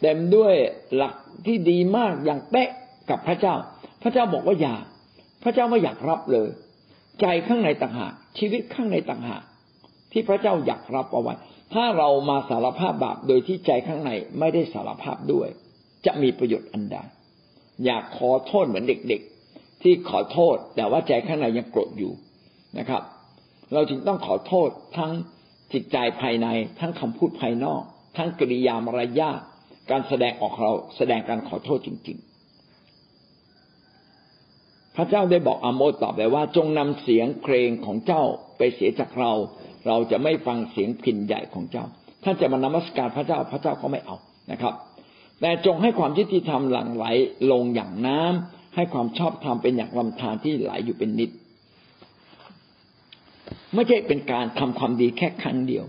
เต็มด้วยหลักที่ดีมากอย่างเป๊ะกับพระเจ้า พระเจ้าบอกว่าอย่า พระเจ้าไม่อยากรับเลย ใจข้างในต่างหากชีวิตข้างในต่างหากที่พระเจ้าอยากรับเอาไว้ ถ้าเรามาสารภาพบาปโดยที่ใจข้างในไม่ได้สารภาพด้วย จะมีประโยชน์อันใด อยากขอโทษเหมือนเด็กๆ ที่ขอโทษ แต่ว่าใจข้างในยังโกรธอยู่นะครับ เราจึงต้องขอโทษทั้งจิตใจภายใน ทั้งคำพูดภายนอก ทั้งกริยามารยาทการแสดงออกเราแสดงการขอโทษจริง ๆ พระเจ้าได้บอกอโมสตอบไปว่า จงนำเสียงเพลงของเจ้าไปเสียจากเรา เราจะไม่ฟังเสียงพินใหญ่ของเจ้า ท่านจะมานมัสการพระเจ้าพระเจ้าก็ไม่เอานะครับ แต่จงให้ความยุติธรรมหลั่งไหลลงอย่างน้ำให้ความชอบธรรมเป็นอย่างลำธารที่ไหลอยู่เป็นนิด ไม่ใช่เป็นการทำความดีแค่ครั้งเดียว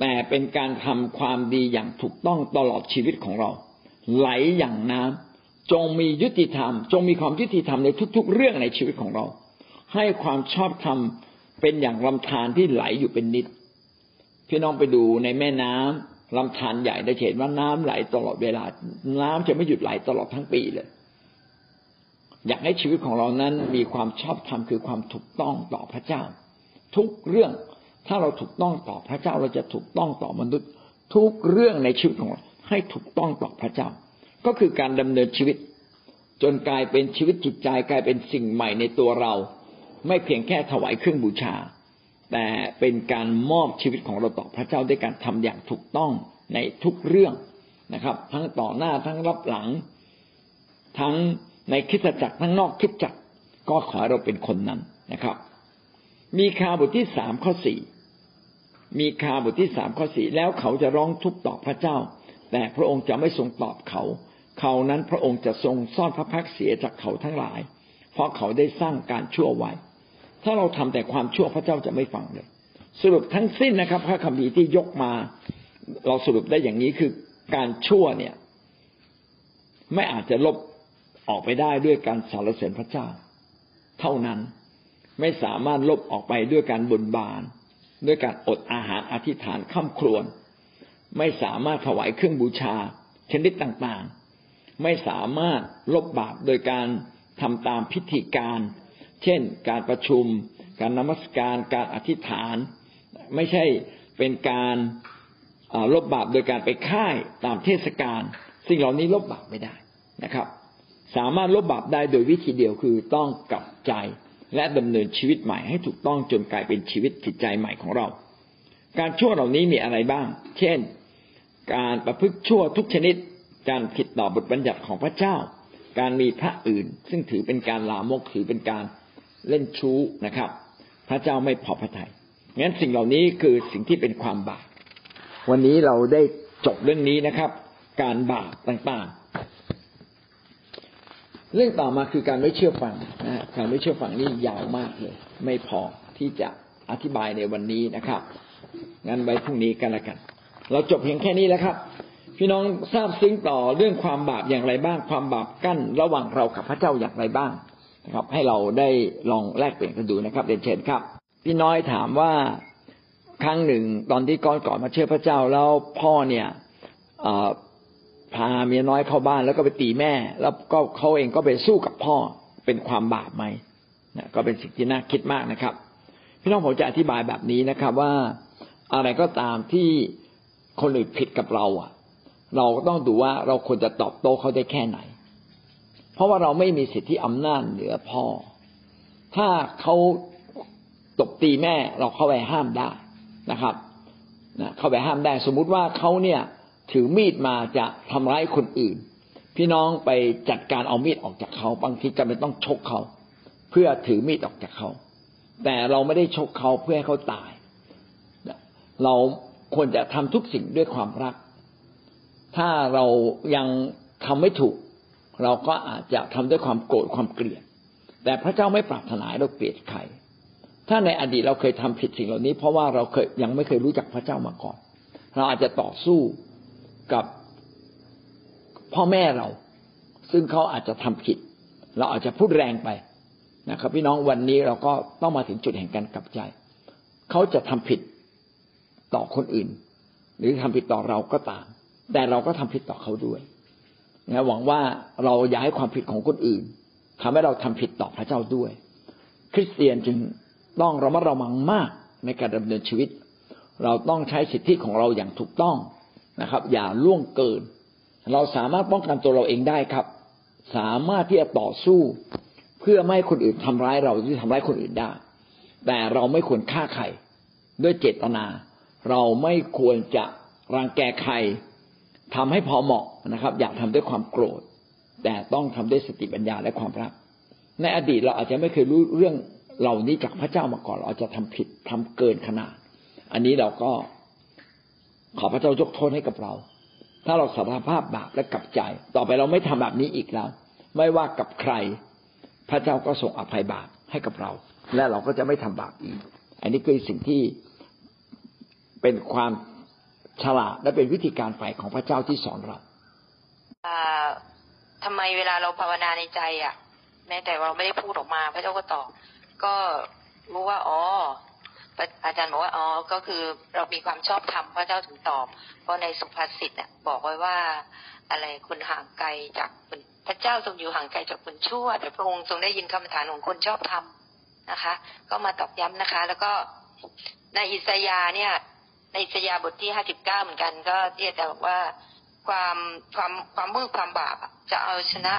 แต่เป็นการทำความดีอย่างถูกต้องตลอดชีวิตของเรา ไหลอย่างน้ำจงมียุติธรรม จงมีความยุติธรรมในทุก ๆ เรื่องในชีวิตของเรา ให้ความชอบธรรมเป็นอย่างลำธารที่ไหลอยู่เป็นนิด พี่น้องไปดูในแม่น้ำ ลำธารใหญ่ได้เห็นว่าน้ำไหลตลอดเวลา น้ำจะไม่หยุดไหลตลอดทั้งปีเลย อยากให้ชีวิตของเรานั้นมีความชอบธรรมคือความถูกต้องต่อพระเจ้า ทุกเรื่องถ้าเราถูกต้องต่อพระเจ้าเราจะถูกต้องต่อมนุษย์ ทุกเรื่องในชีวิตของเราให้ถูกต้องต่อพระเจ้า ก็คือการดำเนินชีวิต จนกลายเป็นชีวิตจิตใจกลายเป็นสิ่งใหม่ในตัวเรา ไม่เพียงแค่ถวายเครื่องบูชา แต่เป็นการมอบชีวิตของเราต่อพระเจ้าด้วยการทำอย่างถูกต้องในทุกเรื่องนะครับ ทั้งต่อหน้าทั้งรับหลัง ทั้งในคิดจักรทั้งนอกคิดจักรก็ขอเราเป็นคนนั้นนะครับ มีคาบทที่สามข้อสี่มีคาบทที่สามข้อสี่แล้วเขาจะร้องทุกข์ต่อพระเจ้า แต่พระองค์จะไม่ทรงตอบเขา เขานั้นพระองค์จะทรงซ่อนพระพักเสียจากเขาทั้งหลาย เพราะเขาได้สร้างการชั่วไว้ ถ้าเราทำแต่ความชั่วพระเจ้าจะไม่ฟังเลย สรุปทั้งสิ้นนะครับ พระคัมภีร์ที่ยกมา เราสรุปได้อย่างนี้คือการชั่วเนี่ย ไม่อาจจะลบออกไปได้ด้วยการสรรเสริญพระเจ้า เท่านั้นไม่สามารถลบออกไปด้วยการบนบาน ด้วยการอดอาหารอธิษฐานข้ามครวน ไม่สามารถถวายเครื่องบูชาชนิดต่างๆ ไม่สามารถลบบาปโดยการทำตามพิธีการ เช่น การประชุม การนมัสการ การอธิษฐาน ไม่ใช่เป็นการลบบาปโดยการไปค่ายตามเทศกาลสิ่งเหล่านี้ลบบาปไม่ได้นะครับ สามารถลบบาปได้โดยวิธีเดียวคือต้องกลับใจและดำเนินชีวิตใหม่ให้ถูกต้องจนกลายเป็นชีวิตจิตใจใหม่ของเรา การชั่วเหล่านี้มีอะไรบ้าง เช่น การประพฤติชั่วทุกชนิด การผิดต่อบทบัญญัติของพระเจ้า การมีพระอื่น ซึ่งถือเป็นการลามกถือเป็นการ เล่นชู้นะครับ พระเจ้าไม่พอพระทยัยงั้นสิ่งเหล่านี้คือสิ่งที่เป็นความบาปวันนี้เราได้จบเรื่องนี้นะครับ การบาปต่างๆ เรื่องต่อมาคือการไม่เชื่อฟังนะการไม่เชื่อฟังนี่ยาวมากเลย ไม่พอที่จะอธิบายในวันนี้นะครับงั้นไว้พรุ่งนี้กันละกัน เราจบเพียงแค่นี้แล้วครับ พี่น้องทราบซึ้งต่อเรื่องความบาปอย่างไรบ้าง ความบาปกั้นระหว่างเรากับพระเจ้าอย่างไรบ้าง นะครับ ให้เราได้ลองแลกเปลี่ยนกันดูนะครับเรียนเชิญครับ พี่น้อยถามว่าครั้งหนึ่งตอนที่ก้อนก่อนมาเชื่อพระเจ้าแล้วพ่อเนี่ยพาเมียน้อยเข้าบ้านแล้วก็ไปตีแม่ แล้วก็เขาเองก็ไปสู้กับพ่อเป็นความบาปไหมนะก็เป็นสิ่งที่น่าคิดมากนะครับ พี่น้องผมจะอธิบายแบบนี้นะครับ ว่าอะไรก็ตามที่คนอื่นผิดกับเราอะ เราก็ต้องดูว่าเราควรจะตอบโต้เขาได้แค่ไหน เพราะว่าเราไม่มีสิทธิอำนาจเหนือพ่อ ถ้าเขาตบตีแม่เราเข้าไปห้ามได้นะครับนะเข้าไปห้ามได้ สมมุติว่าเขาเนี่ยถือมีดมาจะทำร้ายคนอื่น พี่น้องไปจัดการเอามีดออกจากเขาบางทีจำเป็นต้องชกเขา เพื่อถือมีดออกจากเขา แต่เราไม่ได้ชกเขาเพื่อให้เขาตาย เราควรจะทำทุกสิ่งด้วยความรัก ถ้าเรายังทำไม่ถูก เราก็อาจจะทำด้วยความโกรธความเกลียด แต่พระเจ้าไม่ปรารถนาเราเกลียดใครถ้าในอดีตเราเคยทำผิดสิ่งเหล่านี้ เพราะว่าเราเคยยังไม่เคยรู้จักพระเจ้ามาก่อน เราอาจจะต่อสู้กับพ่อแม่เรา ซึ่งเขาอาจจะทำผิด เราอาจจะพูดแรงไปนะครับ พี่น้องวันนี้เราก็ต้องมาถึงจุดแห่งการกลับใจ เขาจะทำผิดต่อคนอื่น หรือทำผิดต่อเราก็ตาม แต่เราก็ทำผิดต่อเขาด้วย นะหวังว่าเราอย่าให้ความผิดของคนอื่นทำให้เราทำผิดต่อพระเจ้าด้วย คริสเตียนจึงต้องระมัดระวังมากในการดำเนินชีวิต เราต้องใช้สิทธิของเราอย่างถูกต้องนะครับ อย่าล่วงเกิน เราสามารถป้องกันตัวเราเองได้ครับ สามารถที่จะต่อสู้ เพื่อไม่ให้คนอื่นทำร้ายเราหรือทำร้ายคนอื่นได้ แต่เราไม่ควรฆ่าใครด้วยเจตนา เราไม่ควรจะรังแกใคร ทำให้พอเหมาะนะครับ อยากทำด้วยความโกรธ แต่ต้องทำด้วยสติปัญญาและความรัก ในอดีตเราอาจจะไม่เคยรู้เรื่องเหล่านี้จากพระเจ้ามาก่อนเราจะทำผิดทำเกินขนาด อันนี้เราก็ขอพระเจ้ายกโทษให้กับเรา ถ้าเราสารภาพบาปและกลับใจ ต่อไปเราไม่ทำแบบนี้อีกแล้ว ไม่ว่ากับใคร พระเจ้าก็ส่งอภัยบาปให้กับเรา และเราก็จะไม่ทำบาปอีก อันนี้คือสิ่งที่เป็นความ ฉลาดและเป็นวิธีการฝ่ายของพระเจ้าที่สอนเราทำไมเวลาเราภาวนาในใจอะ แม้แต่เราไม่ได้พูดออกมา พระเจ้าก็ตอบก็รู้ว่าอ๋ออาจารย์บอกว่าอ๋อก็คือเรามีความชอบธรรมพระเจ้าถึงตอบ เพราะในสุภาษิตเนี่ยบอกไว้ว่า อะไรคุณห่างไกลจากพระเจ้าทรงอยู่ห่างไกลจากคนชั่ว แต่พระองค์ทรงได้ยินคำถามของคนชอบธรรมนะคะ ก็มาตอบย้ำนะคะ แล้วก็ในอิสยาเนี่ย ในสยาบทที่ห้าสิบเก้าเหมือนกัน ก็ที่จะบอกว่าความความความมืดความบาปจะเอาชนะ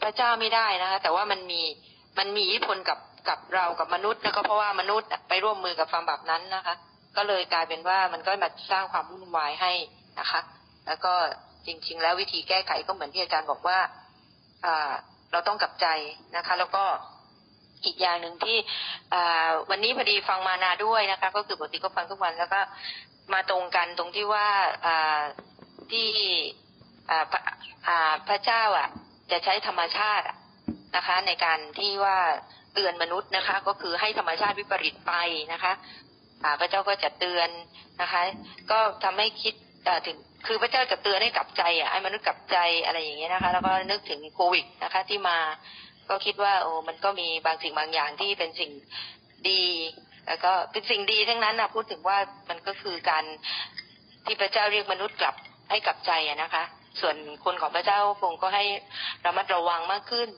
พระเจ้าไม่ได้นะคะ แต่ว่ามันมีมันมีอิทธิพลกับกับเรากับมนุษย์แล้วก็เพราะว่ามนุษย์ไปร่วมมือกับความบาปนั้นนะคะ ก็เลยกลายเป็นว่ามันก็มาสร้างความวุ่นวายให้นะคะ แล้วก็จริง ๆ แล้ววิธีแก้ไขก็เหมือนที่อาจารย์บอกว่า อ่า เราต้องกลับใจนะคะ แล้วก็ อีกอย่างหนึ่งที่วันนี้พอดีฟังมานาด้วยนะคะ ก็คือปกติก็ฟังทุกวันแล้วก็มาตรงกันตรงที่ว่าที่พระเจ้าอะ จะใช้ธรรมชาตินะคะ ในการที่ว่าเตือนมนุษย์นะคะ ก็คือให้ธรรมชาติวิปริตไปนะคะพระเจ้าก็จะเตือนนะคะ ก็ทำให้คิดถึงคือพระเจ้าจะเตือนให้กลับใจอะให้มนุษย์กลับใจอะไรอย่างเงี้ยนะคะ แล้วก็นึกถึงโควิดนะคะ ที่มา ก็คิดว่าโอ้มันก็มีบางสิ่งบางอย่างที่เป็นสิ่งดี แล้วก็เป็นสิ่งดีทั้งนั้นนะพูดถึงว่ามันก็คือการที่พระเจ้าเรียกมนุษย์กลับให้กลับใจนะคะ ส่วนคนของพระเจ้าคงก็ให้ระมัดระวังมากขึ้น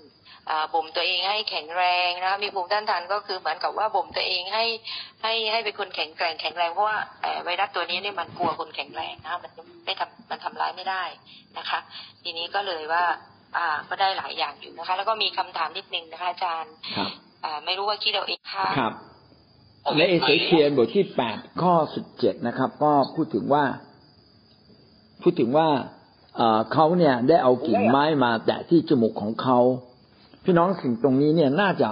บ่มตัวเองให้แข็งแรงนะคะมีภูมิต้านทานก็คือเหมือนกับว่าบ่มตัวเองให้ให้ให้เป็นคนแข็งแกร่งแข็งแรงเพราะว่าไวรัสตัวนี้เนี่ยมันกลัวคนแข็งแรงนะคะมันไม่ทำมันทำร้ายไม่ได้นะคะ ทีนี้ก็เลยว่า ก็ได้หลายอย่างอยู่นะคะ แล้วก็มีคำถามนิดนึงนะคะอาจารย์ครับอ่าไม่รู้ว่าคิดเอาเองค่ะครับในเอเสเคียนบทที่แปดข้อสิบเจ็ดนะครับ ก็พูดถึงว่า พูดถึงว่าเอ่อเขาเนี่ยได้เอากิ่งไม้มาแตะที่จมูกของเขา พี่น้องสิ่งตรงนี้เนี่ยน่าจะ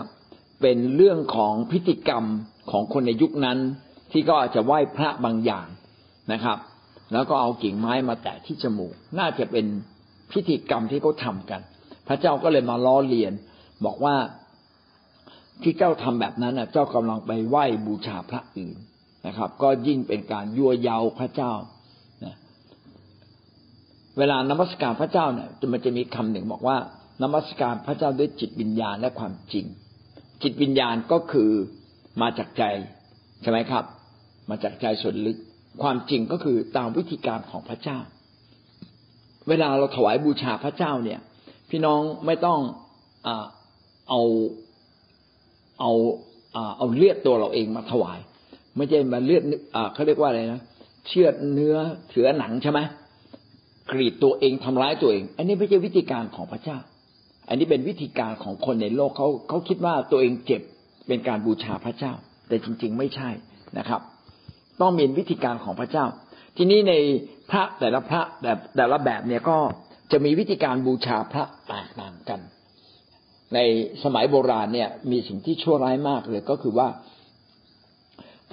เป็นเรื่องของพิธีกรรมของคนในยุคนั้น ที่ก็อาจจะไหว้พระบางอย่างนะครับ แล้วก็เอากิ่งไม้มาแตะที่จมูก น่าจะเป็น พิธีกรรมที่เขาทำกัน พระเจ้าก็เลยมาล้อเลียน บอกว่าที่เจ้าทำแบบนั้นนะเจ้ากำลังไปไหว้บูชาพระอื่นนะครับ ก็ยิ่งเป็นการยั่วเยาพระเจ้านะเวลานมัสการพระเจ้าเนี่ยมันจะมีคำหนึ่งบอกว่านมัสการพระเจ้าด้วยจิตวิญญาณและความจริง จิตวิญญาณก็คือมาจากใจใช่ไหมครับ มาจากใจส่วนลึก ความจริงก็คือตามวิธีการของพระเจ้า เวลาเราถวายบูชาพระเจ้าเนี่ย พี่น้องไม่ต้องอเอาเอาอเอาเลือดตัวเราเองมาถวาย ไม่ใช่มาเลือดอเขาเรียกว่าอะไรนะเชือดเนื้อเถือหนังใช่ไหมกรีดตัวเองทำร้ายตัวเอง อันนี้ไม่ใช่วิธีการของพระเจ้า อันนี้เป็นวิธีการของคนในโลกเขาเขาคิดว่าตัวเองเจ็บเป็นการบูชาพระเจ้า แต่จริง ๆ ไม่ใช่นะครับ ต้องมีวิธีการของพระเจ้า ทีนี้ในพระแต่ละพระแบบแต่ละแบบเนี่ยก็จะมีวิธีการบูชาพระแตกต่างกัน ในสมัยโบราณเนี่ยมีสิ่งที่ชั่วร้ายมากเลยก็คือว่า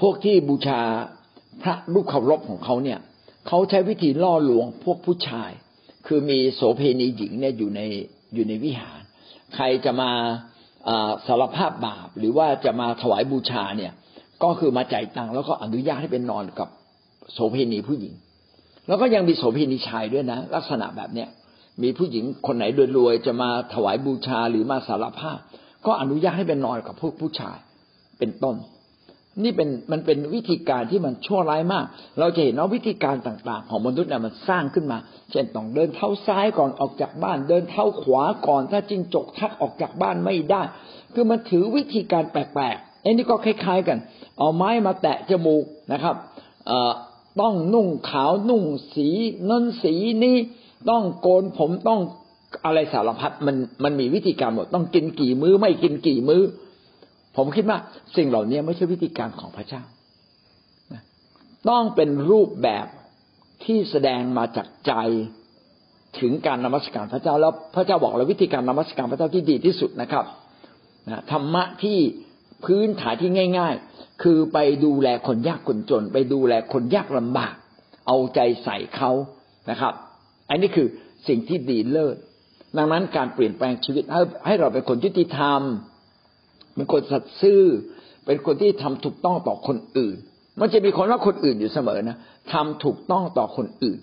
พวกที่บูชาพระรูปเคารพของเขาเนี่ยเขาใช้วิธีล่อลวงพวกผู้ชาย คือมีโสเพณีหญิงเนี่ยอยู่ในอยู่ในวิหาร ใครจะมาสารภาพบาปหรือว่าจะมาถวายบูชาเนี่ย ก็คือมาจ่ายตังค์แล้วก็อนุญาตให้เป็นนอนกับ โสเพณีผู้หญิง แล้วก็ยังมีโสเพณีชายด้วยนะ ลักษณะแบบเนี้ยมีผู้หญิงคนไหนรวยๆจะมาถวายบูชาหรือมาสารภาพ ก็อนุญาตให้เป็นนอนกับพวกผู้ชายเป็นต้น นี่เป็นมันเป็นวิธีการที่มันชั่วร้ายมาก เราจะเห็นว่าวิธีการต่างๆ ของมนุษย์เนี่ยมันสร้างขึ้นมา เช่นต้องเดินเท้าซ้ายก่อนออกจากบ้าน เดินเท้าขวาก่อนถ้าจิงจกทักออกจากบ้านไม่ได้ คือมันถือวิธีการแปลกๆไอ้นี่ก็คล้าย ๆ กัน เอาไม้มาแตะจมูกนะครับเอ่อ ต้องนุ่งขาวนุ่งสีนั่นสีนี้ต้องโกนผมต้องอะไรสารพัดมันมันมีวิธีการหมดต้องกินกี่มื้อไม่กินกี่มื้อ ผมคิดว่าสิ่งเหล่านี้ไม่ใช่วิธีการของพระเจ้าต้องเป็นรูปแบบที่แสดงมาจากใจถึงการนมัสการพระเจ้าแล้วพระเจ้าบอกเราวิธีการนมัสการพระเจ้าที่ดีที่สุดนะครับธรรมะที่ พื้นฐานที่ง่าย ๆ คือไปดูแลคนยากคนจน ไปดูแลคนยากลำบาก เอาใจใส่เขานะครับ อันนี้คือสิ่งที่ดีเลิศดังนั้นการเปลี่ยนแปลงชีวิตให้ให้เราเป็นคนยุติธรรม เป็นคนสัตย์ซื่อ เป็นคนที่ทำถูกต้องต่อคนอื่น มันจะมีคนว่าคนอื่นอยู่เสมอนะทำถูกต้องต่อคนอื่น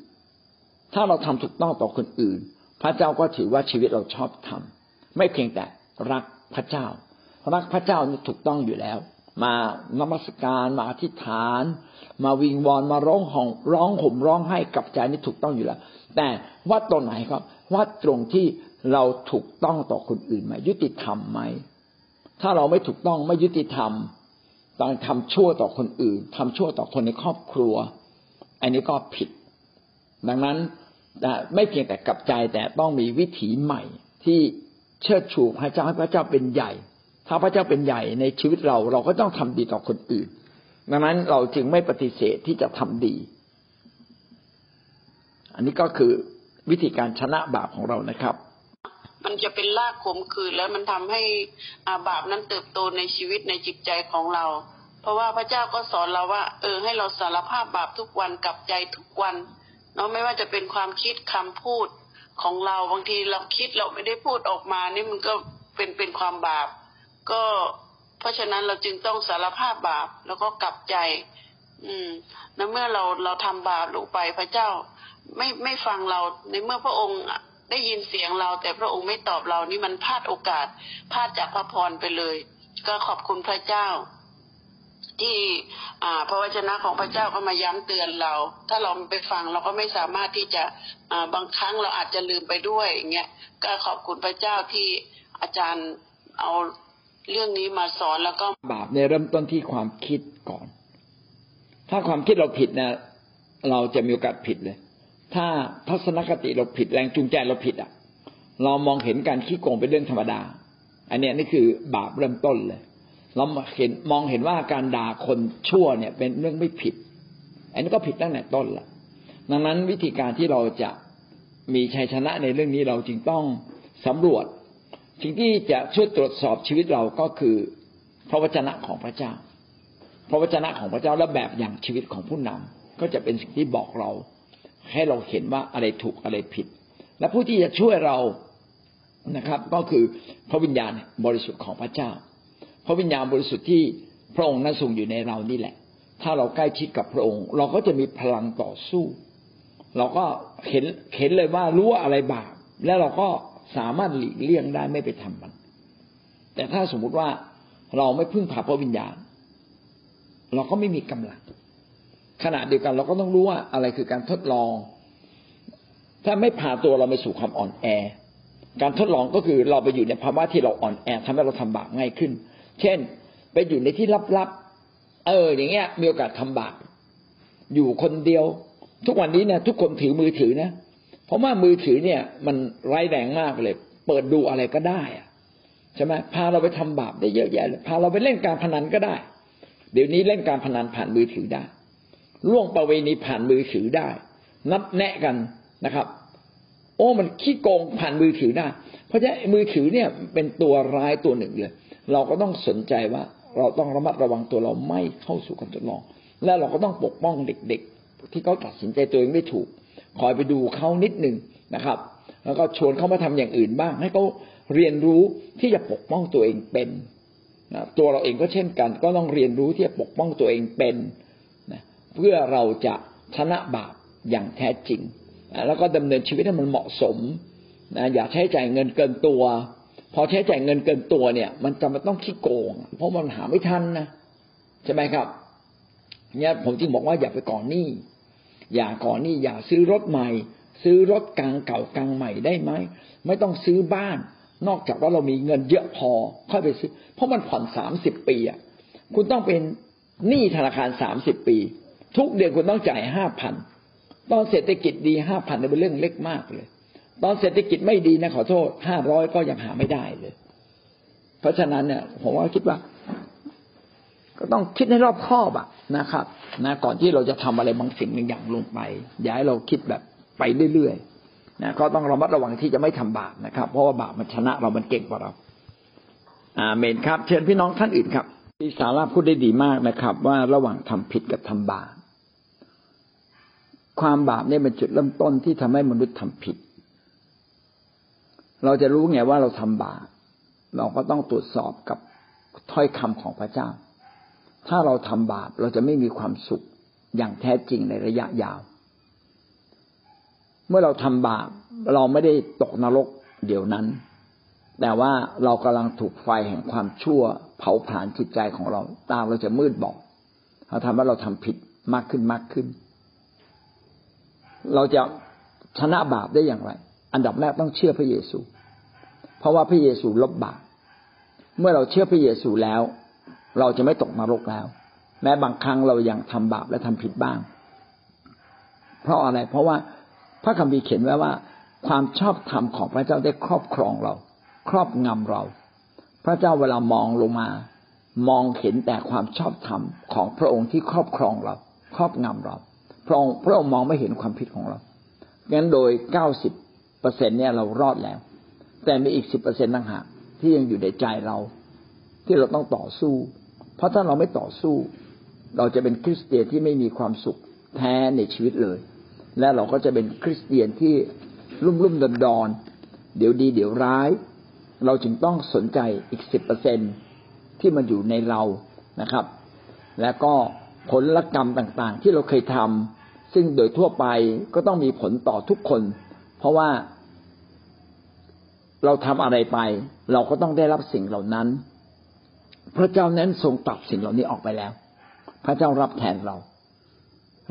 ถ้าเราทำถูกต้องต่อคนอื่น พระเจ้าก็ถือว่าชีวิตเราชอบทำไม่เพียงแต่รักพระเจ้า รักพระเจ้านี่ถูกต้องอยู่แล้ว มานมัสการมาอธิษฐาน มาวิงวอนมาร้องห่องร้องห่มร้องให้กับใจนี่ถูกต้องอยู่แล้ว แต่วัดตรงไหนครับวัดตรงที่เราถูกต้องต่อคนอื่นไหมยุติธรรมไหมถ้าเราไม่ถูกต้องไม่ยุติธรรมต้องทำชั่วต่อคนอื่นทำชั่วต่อคนในครอบครัว อันนี้ก็ผิด ดังนั้นไม่เพียงแต่กับใจแต่ต้องมีวิถีใหม่ที่เชิดชูพระเจ้าให้พระเจ้าเป็นใหญ่ ถ้าพระเจ้าเป็นใหญ่ในชีวิตเราเราก็ต้องทำดีต่อคนอื่น ดังนั้นเราจึงไม่ปฏิเสธที่จะทำดี อันนี้ก็คือวิธีการชนะบาปของเรานะครับ มันจะเป็นรากขมขื่นแล้วมันทำให้อาบาปนั้นเติบโตในชีวิตในจิตใจของเรา เพราะว่าพระเจ้าก็สอนเราว่า เออ ให้เราสารภาพบาปทุกวันกลับใจทุกวันเนาะไม่ว่าจะเป็นความคิดคำพูดของเราบางทีเราคิดเราไม่ได้พูดออกมานี่มันก็เป็นเป็นความบาป ก็เพราะฉะนั้นเราจึงต้องสารภาพบาปแล้วก็กลับใจ อืมแล้วเมื่อเราเราทำบาปลงไปพระเจ้า ไม่ไม่ฟังเราในเมื่อพระองค์ได้ยินเสียงเรา แต่พระองค์ไม่ตอบเรานี่มันพลาดโอกาสพลาดจากพระพรไปเลย ก็ขอบคุณพระเจ้า ที่อ่าพระวจนะของพระเจ้าก็มาย้ำเตือนเรา ถ้าเราไปฟังเราก็ไม่สามารถที่จะอ่าบางครั้งเราอาจจะลืมไปด้วยอย่างเงี้ยก็ขอบคุณพระเจ้าที่อาจารย์เอา เรื่องนี้มาสอนแล้วก็บาปเนี่ยเริ่มต้นที่ความคิดก่อน ถ้าความคิดเราผิดนะเราจะมีโอกาสผิดเลย ถ้าทัศนคติเราผิดแรงจูงใจเราผิดอะ เรามองเห็นการขี้โกงเป็นเรื่องธรรมดา อันนี้นี่คือบาปเริ่มต้นเลย เราเห็นมองเห็นว่าการด่าคนชั่วเนี่ย เป็นเรื่องไม่ผิด อันนี้ก็ผิดตั้งแต่ต้นละดังนั้นวิธีการที่เราจะมีชัยชนะในเรื่องนี้เราจึงต้องสำรวจ สิ่งที่จะช่วยตรวจสอบชีวิตเราก็คือ พระวจนะของพระเจ้า พระวจนะของพระเจ้าและแบบอย่างชีวิตของผู้นำก็จะเป็นสิ่งที่บอกเรา ให้เราเห็นว่าอะไรถูกอะไรผิด และผู้ที่จะช่วยเรานะครับ ก็คือพระวิญญาณบริสุทธิ์ของพระเจ้า พระวิญญาณบริสุทธิ์ที่พระองค์นั้นทรงอยู่ในเรานี่แหละ ถ้าเราใกล้ชิดกับพระองค์ เราก็จะมีพลังต่อสู้ เราก็เห็นเห็นเลยว่ารู้ว่าอะไรบาป แล้วเราก็ สามารถหลีกเลี่ยงได้ไม่ไปทำมัน แต่ถ้าสมมุติว่าเราไม่พึ่งพาพระวิญญาณ เราก็ไม่มีกำลังขณะเดียวกันเราก็ต้องรู้ว่าอะไรคือการทดลอง ถ้าไม่พาตัวเราไปสู่ความอ่อนแอ การทดลองก็คือเราไปอยู่ในภาวะที่เราอ่อนแอทำให้เราทำบาปง่ายขึ้น เช่น ไปอยู่ในที่ลับๆเออ อย่างเงี้ย มีโอกาสทำบาปอยู่คนเดียว ทุกวันนี้เนี่ยทุกคนถือมือถือนะ เพราะว่ามือถือเนี่ย มันไร้แรงมากเลย เปิดดูอะไรก็ได้อะใช่ไหมพาเราไปทำบาปได้เยอะแยะเลยพาเราไปเล่นการพนันก็ได้ เดี๋ยวนี้เล่นการพนันผ่านมือถือได้ล่วงประเวณีผ่านมือถือได้ นัดแนะกันนะครับ โอ้มันขี้โกงผ่านมือถือได้ เพราะฉะนั้นมือถือเนี่ยเป็นตัวร้ายตัวหนึ่งเลยเราก็ต้องสนใจว่า เราต้องระมัดระวังตัวเราไม่เข้าสู่การทดลอง และเราก็ต้องปกป้องเด็ก ๆ ที่เขาตัดสินใจตัวเองไม่ถูก คอยไปดูเขานิดหนึ่งนะครับ แล้วก็ชวนเขามาทำอย่างอื่นบ้าง ให้เขาเรียนรู้ที่จะปกป้องตัวเองเป็นนะตัวเราเองก็เช่นกัน ก็ต้องเรียนรู้ที่จะปกป้องตัวเองเป็นนะเพื่อเราจะชนะบาปอย่างแท้จริงนะแล้วก็ดำเนินชีวิตให้มันเหมาะสมนะอย่าใช้จ่ายเงินเกินตัว พอใช้จ่ายเงินเกินตัวเนี่ย มันจะมันต้องขี้โกง เพราะมันหาไม่ทันนะใช่ไหมครับเนี่ยผมจึงบอกว่าอย่าไปก่อนหนี้ อย่าก่อนหนี้อย่าซื้อรถใหม่ ซื้อรถกลางเก่ากลางใหม่ได้ไหมไม่ต้องซื้อบ้าน นอกจากว่าเรามีเงินเยอะพอค่อยไปซื้อ เพราะมันผ่อนสามสิบปีอะคุณต้องเป็นหนี้ธนาคารสามสิบปี ทุกเดือนคุณต้องจ่ายห้าพันตอนเศรษฐกิจดีห้าพันเป็นเรื่องเล็กมากเลย ตอนเศรษฐกิจไม่ดีนะขอโทษห้าร้อยก็ยังหาไม่ได้เลย เพราะฉะนั้นเนี่ยผมว่าคิดว่า ก็ต้องคิดให้รอบคอบอะนะครับนะก่อนที่เราจะทำอะไรบางสิ่งบางอย่างลงไป อย่าให้เราคิดแบบไปเรื่อยๆนะก็ต้องระมัดระวังที่จะไม่ทำบาปนะครับ เพราะว่าบาปมันชนะเรามันเก่งกว่าเราอาเมนครับ เชิญพี่น้องท่านอื่นครับที่สาราพูดได้ดีมากนะครับ ว่าระหว่างทำผิดกับทำบาปความบาปเนี่ยเป็นจุดเริ่มต้นที่ทำให้มนุษย์ทำผิด เราจะรู้ไงว่าเราทำบาปเราก็ต้องตรวจสอบกับถ้อยคำของพระเจ้า ถ้าเราทำบาปเราจะไม่มีความสุขอย่างแท้จริงในระยะยาว เมื่อเราทำบาปเราไม่ได้ตกนรกเดี๋ยวนั้น แต่ว่าเรากำลังถูกไฟแห่งความชั่ว เผาผลาญจิตใจของเรา ตาเราจะมืดบอดเราทำว่าเราทำผิดมากขึ้นมากขึ้น เราจะชนะบาปได้อย่างไร อันดับแรกต้องเชื่อพระเยซู เพราะว่าพระเยซูลบบาป เมื่อเราเชื่อพระเยซูแล้ว เราจะไม่ตกนรกแล้ว แม้บางครั้งเรายังทำบาปและทำผิดบ้าง เพราะอะไร เพราะว่าพระคัมภีร์เขียนไว้ว่า ความชอบธรรมของพระเจ้าได้ครอบครองเรา ครอบงำเรา พระเจ้าเวลามองลงมา มองเห็นแต่ความชอบธรรมของพระองค์ที่ครอบครองเรา ครอบงำเรา พระองค์พระองค์มองไม่เห็นความผิดของเรางั้นโดยเก้าสิบเปอร์เซ็นเนี่ยเรารอดแล้ว แต่มีอีกสิบเปอร์เซ็นต์ต่างหากที่ยังอยู่ในใจเรา ที่เราต้องต่อสู้ เพราะถ้าเราไม่ต่อสู้ เราจะเป็นคริสเตียนที่ไม่มีความสุขแท้ในชีวิตเลย และเราก็จะเป็นคริสเตียนที่รุ่มรุ่มดอนดอนเดี๋ยวดีเดี๋ยวร้าย เราจึงต้องสนใจอีกสิบเปอร์เซ็นที่มันอยู่ในเรานะครับ และก็ผลลกรรมต่างๆ ที่เราเคยทำซึ่งโดยทั่วไปก็ต้องมีผลต่อทุกคน เพราะว่าเราทำอะไรไป เราก็ต้องได้รับสิ่งเหล่านั้น พระเจ้านั้นทรงตัดสิ่งเหล่านี้ออกไปแล้ว พระเจ้ารับแทนเรา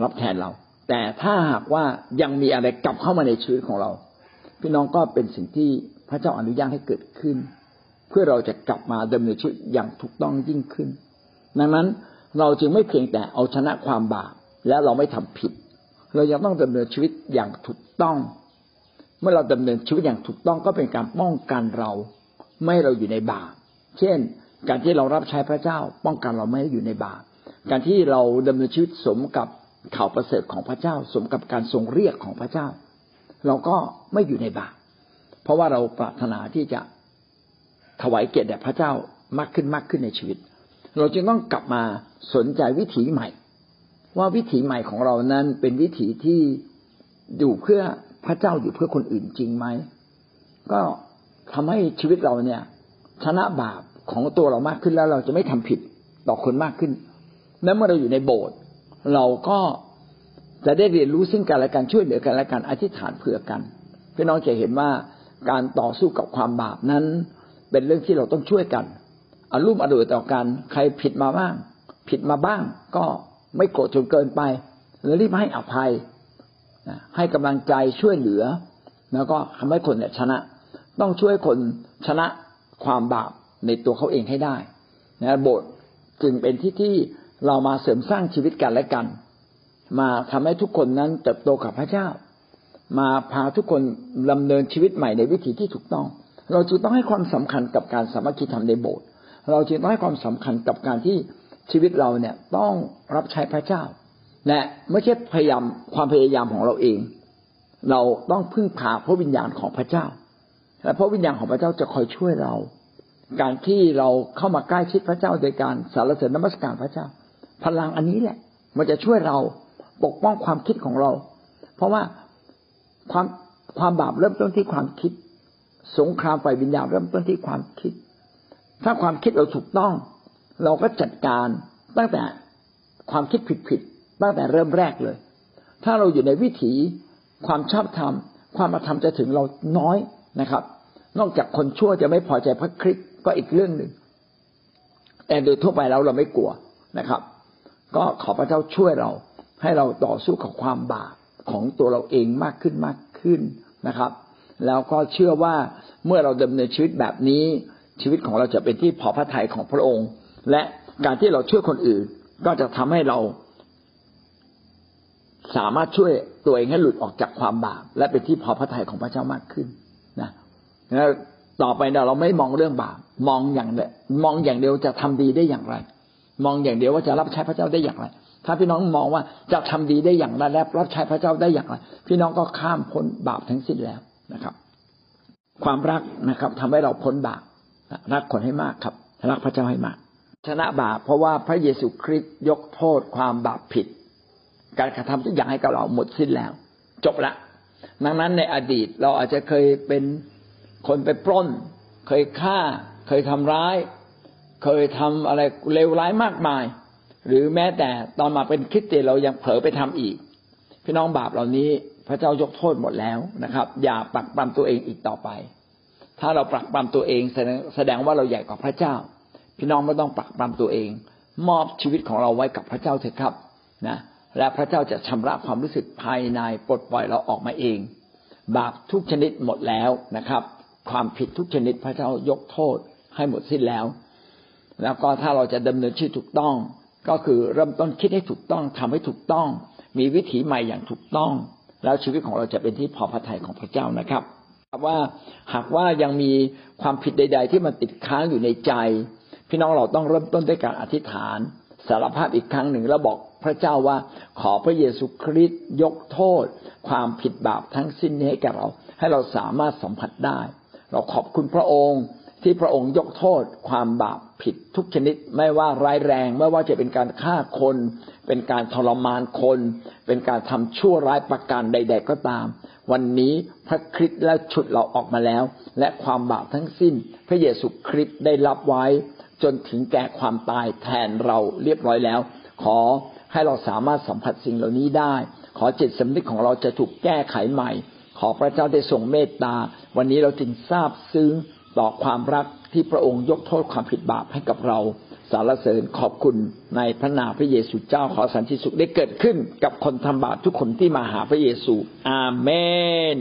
รับแทนเรา แต่ถ้าหากว่ายังมีอะไรกลับเข้ามาในชีวิตของเรา พี่น้องก็เป็นสิ่งที่พระเจ้าอนุญาตให้เกิดขึ้น เพื่อเราจะกลับมาดำเนินชีวิตอย่างถูกต้องยิ่งขึ้น ดังนั้นเราจึงไม่เพียงแต่เอาชนะความบาปและเราไม่ทำผิด เรายังต้องดำเนินชีวิตอย่างถูกต้อง เมื่อเราดำเนินชีวิตอย่างถูกต้องก็เป็นการป้องกันเรา ไม่ให้เราอยู่ในบาป เช่น การที่เรารับใช้พระเจ้า ป้องกันเราไม่ให้อยู่ในบาปการที่เราดำเนินชีวิตสมกับข่าวประเสริฐของพระเจ้า สมกับการทรงเรียกของพระเจ้า เราก็ไม่อยู่ในบาปเพราะว่าเราปรารถนาที่จะถวายเกียรติแด่พระเจ้ามากขึ้นมากขึ้นในชีวิต เราจึงต้องกลับมาสนใจวิถีใหม่ ว่าวิถีใหม่ของเรานั้นเป็นวิถีที่อยู่เพื่อพระเจ้าอยู่เพื่อคนอื่นจริงไหมก็ทำให้ชีวิตเราเนี่ยชนะบาป ของตัวเรามากขึ้นแล้วเราจะไม่ทำผิดต่อคนมากขึ้น แล้วเมื่อเราอยู่ในโบสถ์เราก็จะได้เรียนรู้ซึ่งกันและกันช่วยเหลือกันและกันอธิษฐานเผื่อกันพี่น้องจะเห็นว่าการต่อสู้กับความบาปนั้น เป็นเรื่องที่เราต้องช่วยกันอารุ่มอร่วยต่อกันใครผิดมาบ้าง ผิดมาบ้าง ก็ไม่โกรธจนเกินไปแล้วรีบให้อภัยให้กำลังใจช่วยเหลือ แล้วก็ทำให้คนเนี่ยชนะ ต้องช่วยคนชนะความบาป ในตัวเขาเองให้ได้นะโบสถ์จึงเป็นที่ที่เรามาเสริมสร้างชีวิตกันและกัน มาทำให้ทุกคนนั้นเติบโตกับพระเจ้า มาพาทุกคนดำเนินชีวิตใหม่ในวิถีที่ถูกต้อง เราจึงต้องให้ความสำคัญกับการสามัคคีธรรมในโบสถ์เราจึงต้องให้ความสำคัญกับการที่ชีวิตเราเนี่ยต้องรับใช้พระเจ้า และไม่ใช่พยายามความพยายามของเราเอง เราต้องพึ่งพาพระวิญญาณของพระเจ้า และพระวิญญาณของพระเจ้าจะคอยช่วยเรา การที่เราเข้ามาใกล้ชิดพระเจ้าโดยการสารเสริญนมัสการพระเจ้า พลังอันนี้แหละ มันจะช่วยเราปกป้องความคิดของเรา เพราะว่าความความบาปเริ่มต้นที่ความคิด สงครามฝ่ายวิญญาณเริ่มต้นที่ความคิด ถ้าความคิดเราถูกต้อง เราก็จัดการตั้งแต่ความคิดผิดๆตั้งแต่เริ่มแรกเลย ถ้าเราอยู่ในวิถีความชอบธรรม ความมาธรรมจะถึงเราน้อยนะครับ นอกจากคนชั่วจะไม่พอใจพระคริสต์ ก็อีกเรื่องหนึ่ง แต่โดยทั่วไปแล้วเราไม่กลัวนะครับ ก็ขอพระเจ้าช่วยเรา ให้เราต่อสู้กับความบาปของตัวเราเองมากขึ้นมากขึ้นนะครับ แล้วก็เชื่อว่าเมื่อเราดำเนินชีวิตแบบนี้ชีวิตของเราจะเป็นที่พอพระทัยของพระองค์ และการที่เราช่วยคนอื่น ก็จะทำให้เราสามารถช่วยตัวเองให้หลุดออกจากความบาปและเป็นที่พอพระทัยของพระเจ้ามากขึ้นนะแล้ว ต่อไปเราไม่มองเรื่องบาปมองอย่างเดียวมองอย่างเดียวจะทำดีได้อย่างไร มองอย่างเดียวว่าจะรับใช้พระเจ้าได้อย่างไร ถ้าพี่น้องมองว่าจะทำดีได้อย่างไรและรับใช้พระเจ้าได้อย่างไร พี่น้องก็ข้ามพ้นบาปทั้งสิ้นแล้วนะครับ ความรักนะครับทำให้เราพ้นบาปรักคนให้มากครับ รักพระเจ้าให้มาก ชนะบาปเพราะว่าพระเยซูคริสต์ยกโทษความบาปผิด การกระทำทุกอย่างให้กับเราหมดสิ้นแล้ว จบละดังนั้นในอดีตเราอาจจะเคยเป็น คนไปปล้น เคยฆ่า เคยทำร้าย เคยทำอะไรเลวร้ายมากมาย หรือแม้แต่ตอนมาเป็นคริสเตียนเรายังเผลอไปทำอีก พี่น้องบาปเหล่านี้พระเจ้ายกโทษหมดแล้วนะครับ อย่าปักปั๊มตัวเองอีกต่อไป ถ้าเราปักปั๊มตัวเองแสดงแสดงว่าเราใหญ่กว่าพระเจ้า พี่น้องไม่ต้องปักปั๊มตัวเอง มอบชีวิตของเราไว้กับพระเจ้าเถอะครับนะและพระเจ้าจะชำระความรู้สึกภายในปลดปล่อยเราออกมาเอง บาปทุกชนิดหมดแล้วนะครับ ความผิดทุกชนิดพระเจ้ายกโทษให้หมดสิ้นแล้ว แล้วก็ถ้าเราจะดำเนินชีวิตถูกต้อง ก็คือเริ่มต้นคิดให้ถูกต้องทำให้ถูกต้อง มีวิถีใหม่อย่างถูกต้อง แล้วชีวิตของเราจะเป็นที่พอพระทัยของพระเจ้านะครับว่าหากว่ายังมีความผิดใด ๆ ที่มันติดค้างอยู่ในใจ พี่น้องเราต้องเริ่มต้นด้วยการอธิษฐาน สารภาพอีกครั้งหนึ่งแล้วบอกพระเจ้าว่าขอพระเยซูคริสต์ยกโทษ ความผิดบาปทั้งสิ้นนี้ให้แก่เรา ให้เราสามารถสัมผัสได้ เราขอบคุณพระองค์ที่พระองค์ยกโทษความบาปผิดทุกชนิด ไม่ว่าร้ายแรง ไม่ว่าจะเป็นการฆ่าคน เป็นการทรมานคน เป็นการทำชั่วร้ายประการใด ๆ ก็ตาม วันนี้พระคริสต์และฉุดเราออกมาแล้ว และความบาปทั้งสิ้น พระเยซูคริสต์ได้รับไว้ จนถึงแก่ความตายแทนเราเรียบร้อยแล้ว ขอให้เราสามารถสัมผัสสิ่งเหล่านี้ได้ ขอจิตสำนึกของเราจะถูกแก้ไขใหม่ ขอพระเจ้าได้ทรงเมตตา วันนี้เราจึงทราบซึ้งต่อความรักที่พระองค์ยกโทษความผิดบาปให้กับเราสารเสริญขอบคุณในพระนามพระเยซูเจ้าขอสันติสุขได้เกิดขึ้นกับคนทำบาปทุกคนที่มาหาพระเยซู อาเมน